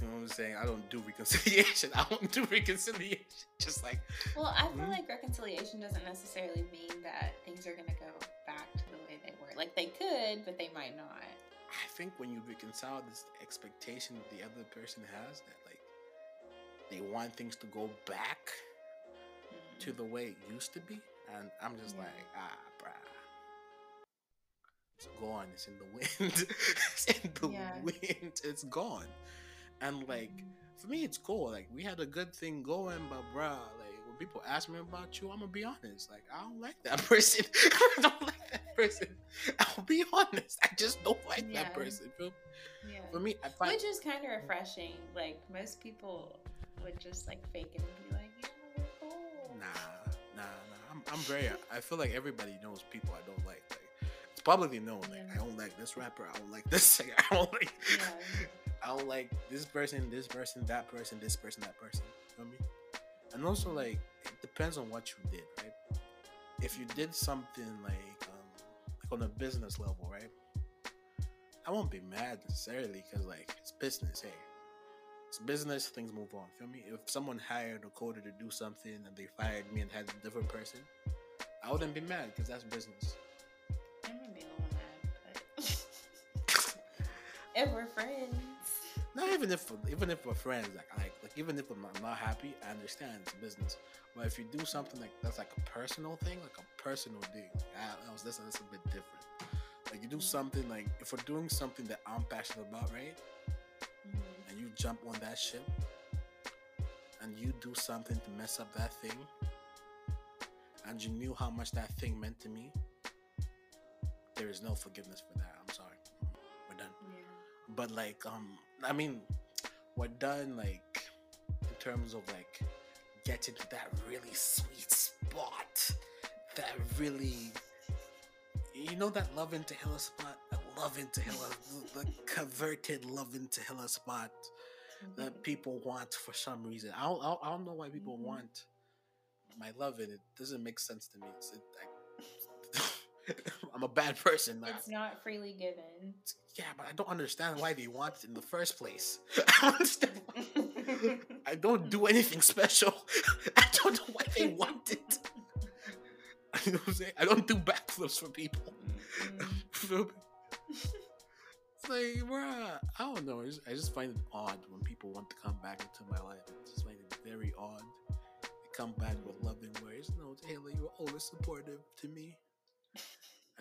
You know what I'm saying? I don't do reconciliation. I don't do reconciliation. Just like, Well, I feel Mhm. like reconciliation doesn't necessarily mean that things are gonna go back to the way they were. Like they could, but they might not. I think when you reconcile this expectation that the other person has that like they want things to go back to Mm. the way it used to be, and I'm just like, ah, bruh. It's gone. It's in the wind. it's in the Yeah. wind. It's gone. And like Mhm. for me, it's cool. Like we had a good thing going, but bruh, like when people ask me about you, I'm gonna be honest. Like I don't like that person. I don't like that person. I'll be honest. I just don't like Yeah. that person. Yeah. For me, I find Which is kind of refreshing. Like most people would just like fake it and be like, "Yeah, cool." Nah, nah, nah. I'm, I'm very. I feel like everybody knows people I don't like. Like it's publicly known. Like Yeah. I don't like this rapper. I don't like this singer. I don't like. Yeah. I don't like this person, this person, that person, this person, that person. You know what I mean? And also like it depends on what you did, right? If you did something like um like on a business level, right? I won't be mad necessarily because like it's business. Hey, it's business. Things move on. Feel me? If someone hired a coder to do something and they fired me and had a different person, I wouldn't be mad because that's business. If we're friends, Not even if even if we're friends, like like like even if I'm not, I'm not happy, I understand it's business. But if you do something like that's like a personal thing, like a personal thing, I, was this that's a bit different. Like you do something like if we're doing something that I'm passionate about, right? Mhm. And you jump on that ship, and you do something to mess up that thing, and you knew how much that thing meant to me. There is no forgiveness for that. But like um i mean we're done like in terms of like getting to that really sweet spot that really you know that love into hella spot? That love into hella the, converted love into hella spot that people want for some reason. I don't, I don't, know why people Mhm. want my love in it doesn't make sense to me. It's, it, I, i'm a bad person man. It's not freely given. Yeah, but I don't understand why they want it in the first place. I don't I don't do anything special. I don't know why they want it. You know what I'm saying? I don't do backflips for people. Mm. It's like, bruh, I don't know. I just, I just find it odd when people want to come back into my life. I just find it very odd. They come back with loving words. No, Taylor, you were always supportive to me.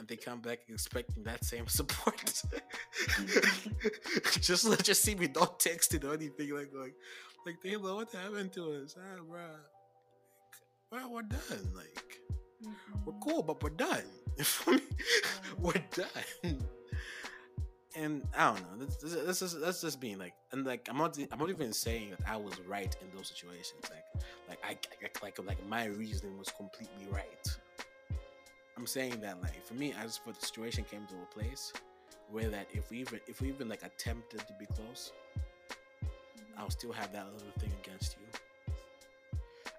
And they come back expecting that same support. just let just see me not texting or anything like like like Taylor, what happened to us? Ah, bruh. Well, we're done. Like we're cool, but we're done. we're done. And I don't know. This, this, this is that's just being like, and like I'm not I'm not even saying that I was right in those situations. Like like I, I like like my reasoning was completely right. I'm saying that like for me, I just felt the situation came to a place where that if we even if we even like attempted to be close, I'll still have that little thing against you.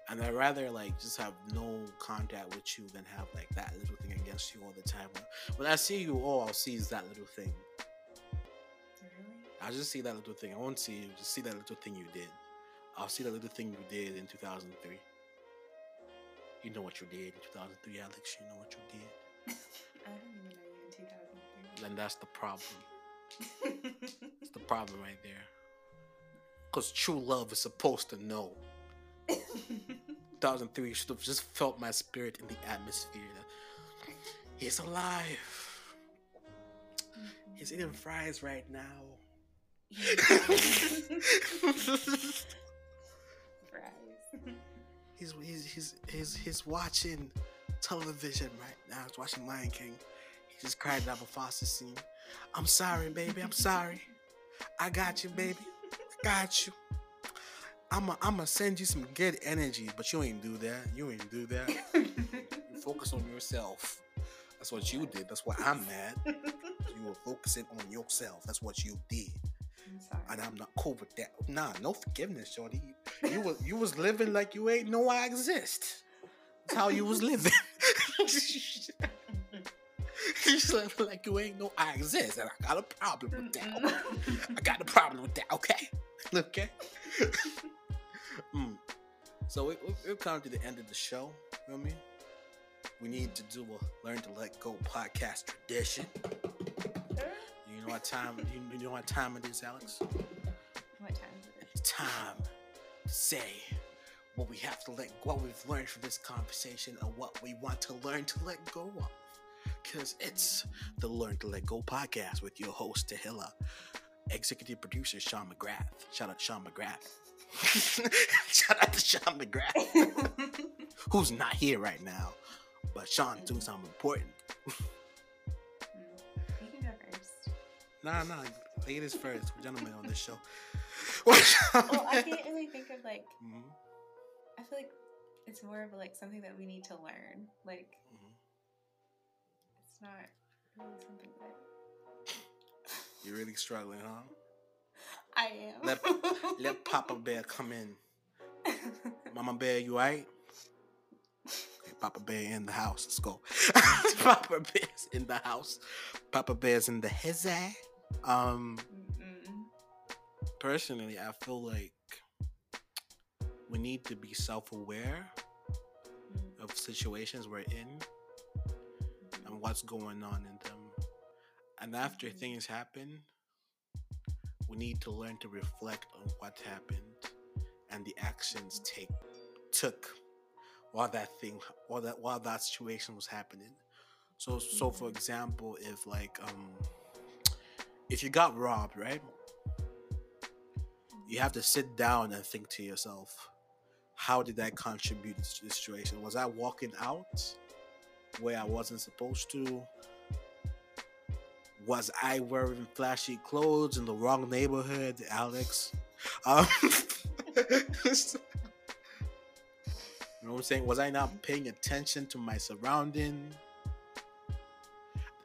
And I'd rather like just have no contact with you than have like that little thing against you all the time. When I see you, all I'll see is that little thing. Really? I'll just see that little thing. I won't see you, just see that little thing you did. I'll see that little thing you did in 2003. You know what you did in 2003, Alex. You know what you did. I don't even know you in 2003. And that's the problem. It's the problem right there. Because true love is supposed to know. 2003 you should have just felt my spirit in the atmosphere. That he's alive. Mm-hmm. He's eating fries right now. He's he's he's he's he's watching television right now. He's watching Lion King. He just cried out Mufasa scene. I'm sorry, baby. I'm sorry. I got you, baby. I got you. I'm i I'm gonna send you some good energy, but you ain't do that. You ain't do that. You focus on yourself. That's what you did. That's why I'm mad. You were focusing on yourself. That's what you did, sorry. and I'm not cool with that. Nah, no forgiveness, shorty. You, was you was living like you ain't know I exist. That's how you was living. you living like you ain't know I exist, and I got a problem with that. I got a problem with that. Okay, okay. mm. So we, we, we've come to the end of the show. You know what I mean? We need to do a learn to let go podcast tradition. You know what time? You, know what time it is, Alex? What time is it? It's time to say what we have to let what we've learned from this conversation and what we want to learn to let go of. Because it's the Learn to Let Go podcast with your host, Tahila, executive producer, Sean McGrath. Shout out to Sean McGrath. Shout out to Sean McGrath, who's not here right now. But Sean's doing something important. Nah, nah, ladies first. We're gentlemen on this show. Well, I can't really think of like. Mhm, I feel like it's more of like something that we need to learn. Like mhm. it's not really something that You're really struggling, huh? I am. Let- Let Papa Bear come in. Mama Bear, you right? Okay, Papa Bear in the house. Let's go. Papa Bear's in the house. Papa Bear's in the hizzy. Um, Mm-mm. personally, I feel like we need to be self-aware Mm. of situations we're in and what's going on in them. And after Mhm. things happen, we need to learn to reflect on what happened and the actions take took while that thing while that while that situation was happening. So so for Mhm. example, if like um if you got robbed, right? You have to sit down and think to yourself, how did that contribute to the situation? Was I walking out where I wasn't supposed to? Was I wearing flashy clothes in the wrong neighborhood, Alex? Um, you know what I'm saying? Was I not paying attention to my surrounding?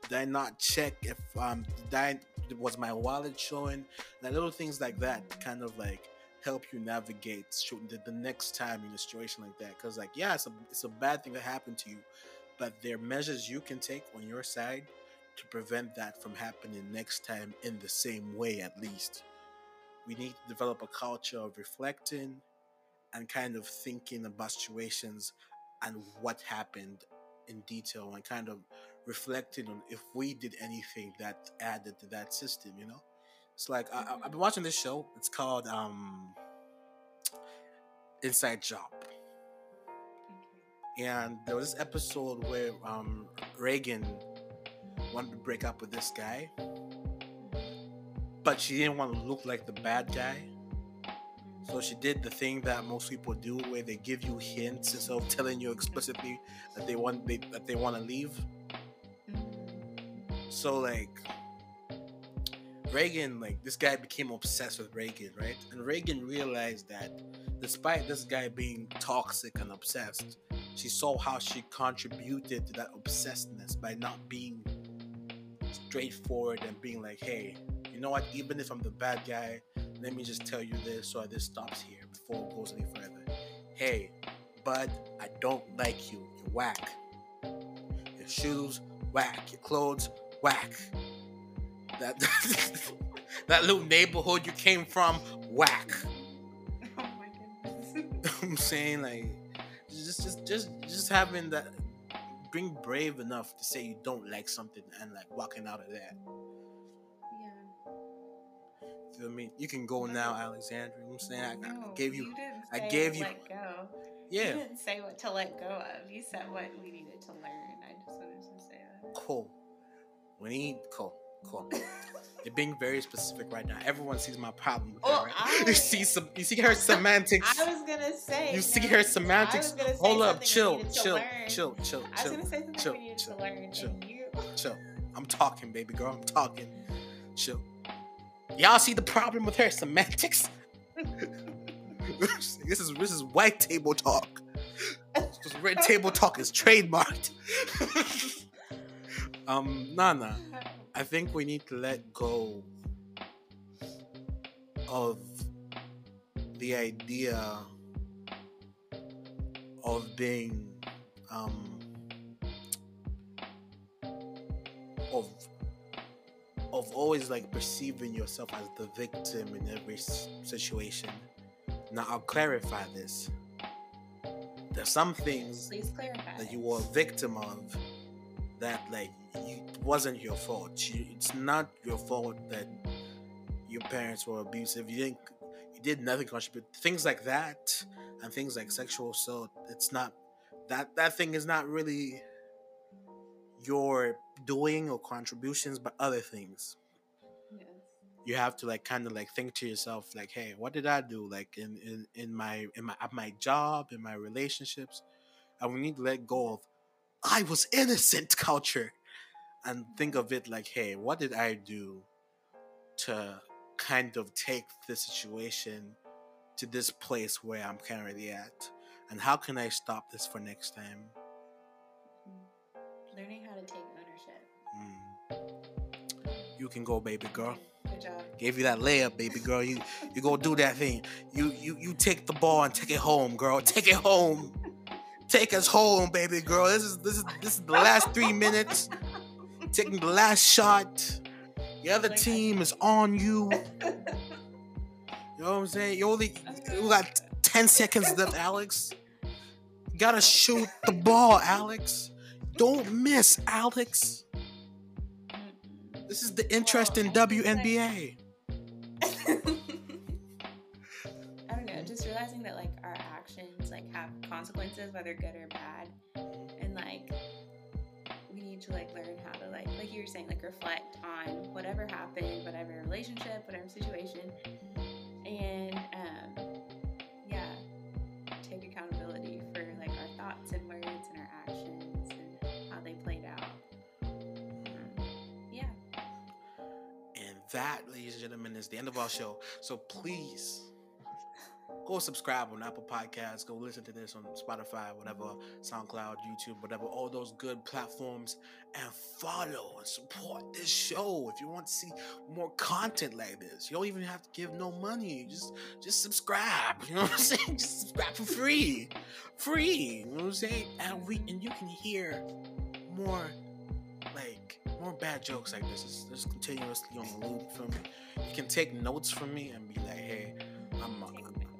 Did I not check if um did I was my wallet showing? Like little things like that kind of like help you navigate the, the next time in a situation like that. Because like yeah, it's a it's a bad thing that happened to you, but there are measures you can take on your side to prevent that from happening next time in the same way at least. We need to develop a culture of reflecting and kind of thinking about situations and what happened in detail and kind of reflected on if we did anything that added to that system. You know, it's like I, Mhm. I've been watching this show. It's called um, Inside Job. And there was this episode where um, Reagan wanted to break up with this guy, but she didn't want to look like the bad guy. So she did the thing that most people do, where they give you hints instead of telling you explicitly that they want they, that they want to leave. So like Reagan, like this guy became obsessed with Reagan, right? And Reagan realized that despite this guy being toxic and obsessed, she saw how she contributed to that obsessedness by not being straightforward and being like, hey, you know what? Even if I'm the bad guy, let me just tell you this so this stops here before it goes any further. Hey, bud, I don't like you. You're whack. Your shoes, whack. Your clothes, whack. That that little neighborhood you came from, whack. Oh my goodness. I'm saying like just just just just having that being brave enough to say you don't like something and like walking out of that. yeah. You I mean? You can go now, Alexandra. You know I'm saying? I, I gave you didn't I gave you- Let go. yeah, You didn't say what to let go of. You said what we needed to learn. I just wanted to say that. cool. We need cool, cool. You're being very specific right now. Everyone sees my problem with Well, that, oh, right? I- You see some you see her semantics. I was gonna say. You see no, her semantics. was gonna say Hold up, chill, chill, chill, chill, I was chill, gonna say something chill, we needed chill, to learn, chill. you. chill. I'm talking, baby girl. I'm talking. Chill. Y'all see the problem with her semantics? this is this is white table talk. This red table talk is trademarked. um, nah. I think we need to let go of the idea of being um of of always like perceiving yourself as the victim in every situation. Now I'll clarify this. There's some things that you were a victim of that like it wasn't your fault. You, it's not your fault that your parents were abusive. You didn't you did nothing contribute. Things like that and things like sexual assault, it's not that that thing is not really your doing or contributions but other things Yes. you have to like kind of like think to yourself like hey what did i do like in in, in my in my at my job in my relationships and we need to let go of i was innocent culture and think of it like hey what did i do to kind of take this situation to this place where i'm currently at and how can i stop this for next time Learning how to take ownership. Mm. you can go baby girl Good job. Gave you that layup, baby girl. You you go do that thing. You you you take the ball and take it home, girl. Take it home. Take us home, baby girl. This is this is this is the last three minutes. Taking the last shot. The other team is on you. You know what I'm saying? You only you got ten seconds left, Alex. You gotta shoot the ball, Alex. Don't miss, Alex. This is the interest in Well, I think, like- WNBA. I don't know, just realizing that like our actions like have consequences, whether good or bad, and like need to like learn how to like like you were saying like reflect on whatever happened, whatever relationship, whatever situation, and um yeah, take accountability for like our thoughts and words and our actions and how they played out. Um, yeah. And that, ladies and gentlemen, is the end of our show. So please go subscribe on Apple Podcasts. Go listen to this on Spotify, whatever, SoundCloud, YouTube, whatever, all those good platforms. And follow and support this show. If you want to see more content like this, you don't even have to give no money. Just just subscribe. You know what I'm saying? Just subscribe for free. Free. You know what I'm saying? And we and you can hear more like more bad jokes like this. It's just continuously on the loop from me. You can take notes from me and be like, hey,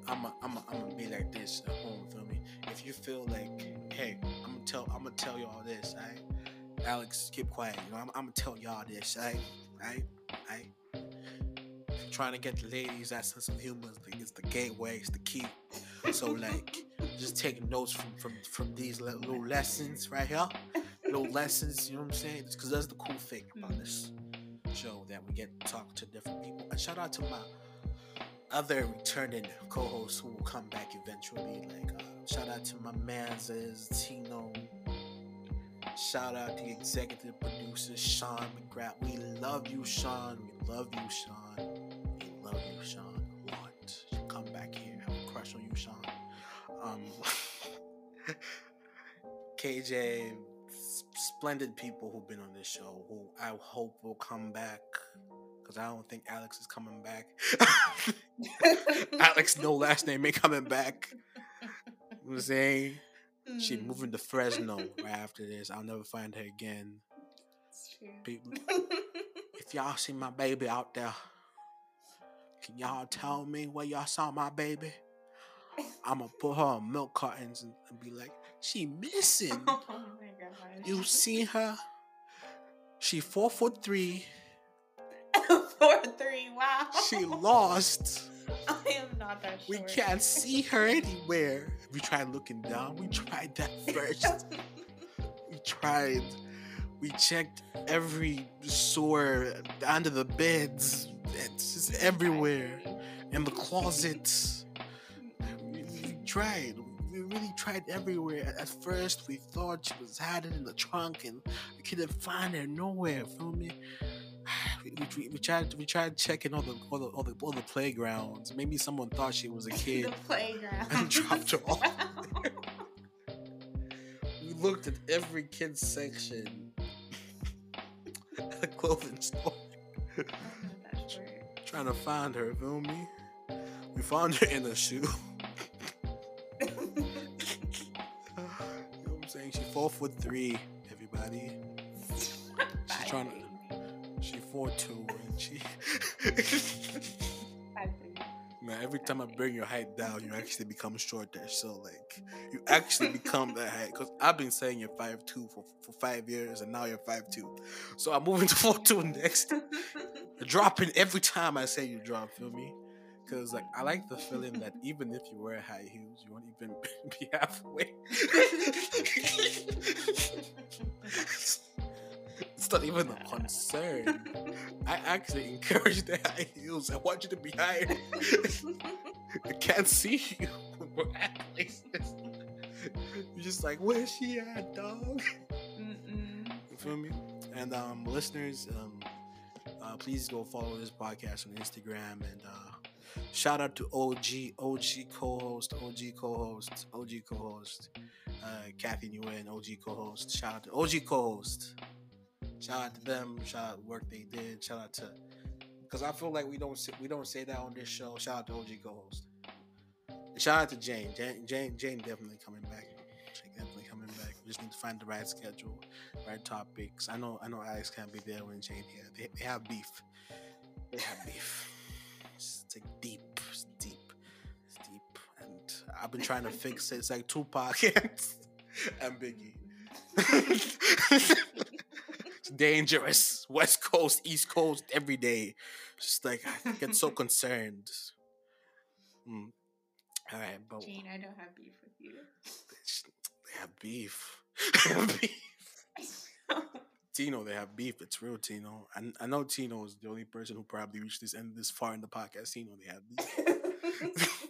I'm a, I'm a, I'm gonna be like this at home. Feel me? If you feel like, hey, I'm gonna tell, I'm gonna tell y'all this. Right? Alex, keep quiet. You know, I'm, I'm gonna tell y'all this. Right? Right? Right? Trying to get the ladies that sense of humor is the, gateway, it's the key. So like, just take notes from from from these little lessons right here, little lessons. You know what I'm saying? Because that's the cool thing about this show that we get to talk to different people. And shout out to my other returning co-hosts who will come back eventually. Like uh, shout out to my man's Tino. Shout out to the executive producer Sean McGrath. We love you, Sean. We love you, Sean. We love you, Sean. A. Come back here. Have a crush on you, Sean. Um, KJ, splendid people who've been on this show who I hope will come back because I don't think Alex is coming back. Alex, no last name, ain't coming back. You know what I'm saying? She Mm, moving to Fresno right after this. I'll never find her again. It's true. People, if y'all see my baby out there, can y'all tell me where y'all saw my baby? I'ma put her on milk cartons and, and be like, she missing. oh my gosh. You see her? She four foot three. Four three. Wow. She lost. I am not that sure. We can't see her anywhere. We tried looking down. We tried that first. We tried. We checked every sore under the beds. It's just everywhere. In the closets. We, we tried. We really tried everywhere. At first, we thought she was hiding in the trunk, and we couldn't find her nowhere. Feel me? We, we, we tried. We tried checking all the all the, all the all the playgrounds. Maybe someone thought she was a kid. the playground. and dropped her off. We looked at every kid's section. at a clothing store, I'm not that short. trying to find her. Feel me? We found her in a shoe. you know what I'm saying? She four foot three. Everybody. She's trying to. She four two, and she. Man, every time I bring your height down, you actually become shorter. So like, you actually become that height. Cause I've been saying you're five two for, for five years, and now you're five two. So I'm moving to four two next. Dropping every time I say you drop. Feel me? Cause like I like the feeling that even if you wear high heels, you won't even be halfway. it's not even a concern. I actually encourage the high heels. I want you to be higher. I can't see you. We're at places. You're just like, where's she at, dog? Mm-mm. You feel me? And um, listeners, um, uh, please go follow this podcast on Instagram and uh, shout out to OG, OG co-host, OG co-host, OG co-host, uh, Kathy Nguyen, OG co-host. Shout out to OG co-host. Shout out to them. Shout out the work they did. Shout out to because I feel like we don't say, we don't say that on this show. Shout out to OG co-host. Shout out to Jane. Jane. Jane. Jane definitely coming back. She definitely coming back. We just need to find the right schedule, right topics. I know. I know. Alex can't be there when Jane here. They, they have beef. They have beef. It's like deep. It's deep. It's deep. And I've been trying to fix it. It's like Tupac and Biggie. dangerous. West Coast, East Coast, every day. Just like I get so concerned. Mm. All right, but Gene, I don't have beef with you. they have beef. They have beef. Tino, they have beef. It's real, Tino. I, I know Tino is the only person who probably reached this end this far in the podcast. Tino, they have beef.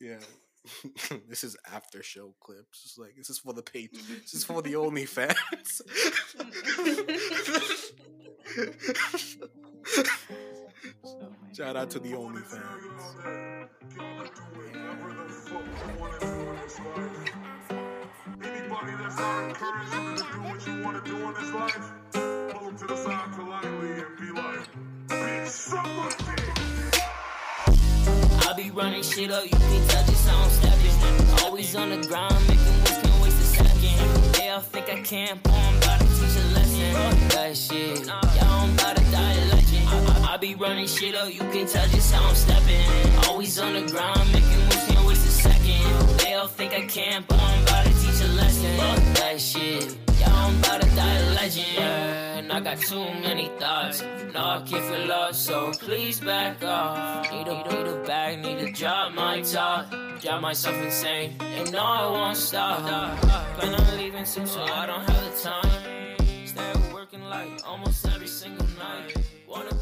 yeah. this is after show clips. It's like this is for the page. This is for the OnlyFans. Oh my Shout out to the goodness. OnlyFans. Anybody that's not encouraging to do what you want to do in this life, pull them to the side politely and be like, bitch, suck my dick. I be running shit up, you can touch it, so I'm stepping. Always on the grind, making moves, can't waste a second. They all think I can't, boy, I'm about to teach a lesson. Fuck that shit, y'all I'm about to die a legend. I, I, I I be running shit up, you can tell just how I'm stepping. Always on the grind, making moves, can't waste a second. They all think I can't, but I'm about to teach a lesson. Fuck that shit. I'm about to die a legend. I got too many thoughts. No, I can't feel love, so please back off. Need a, need a bag, need to drop my top. Drive myself insane, and no, I won't stop. Plan on leaving soon, so I don't have the time. Stay working like almost every single night. Wanna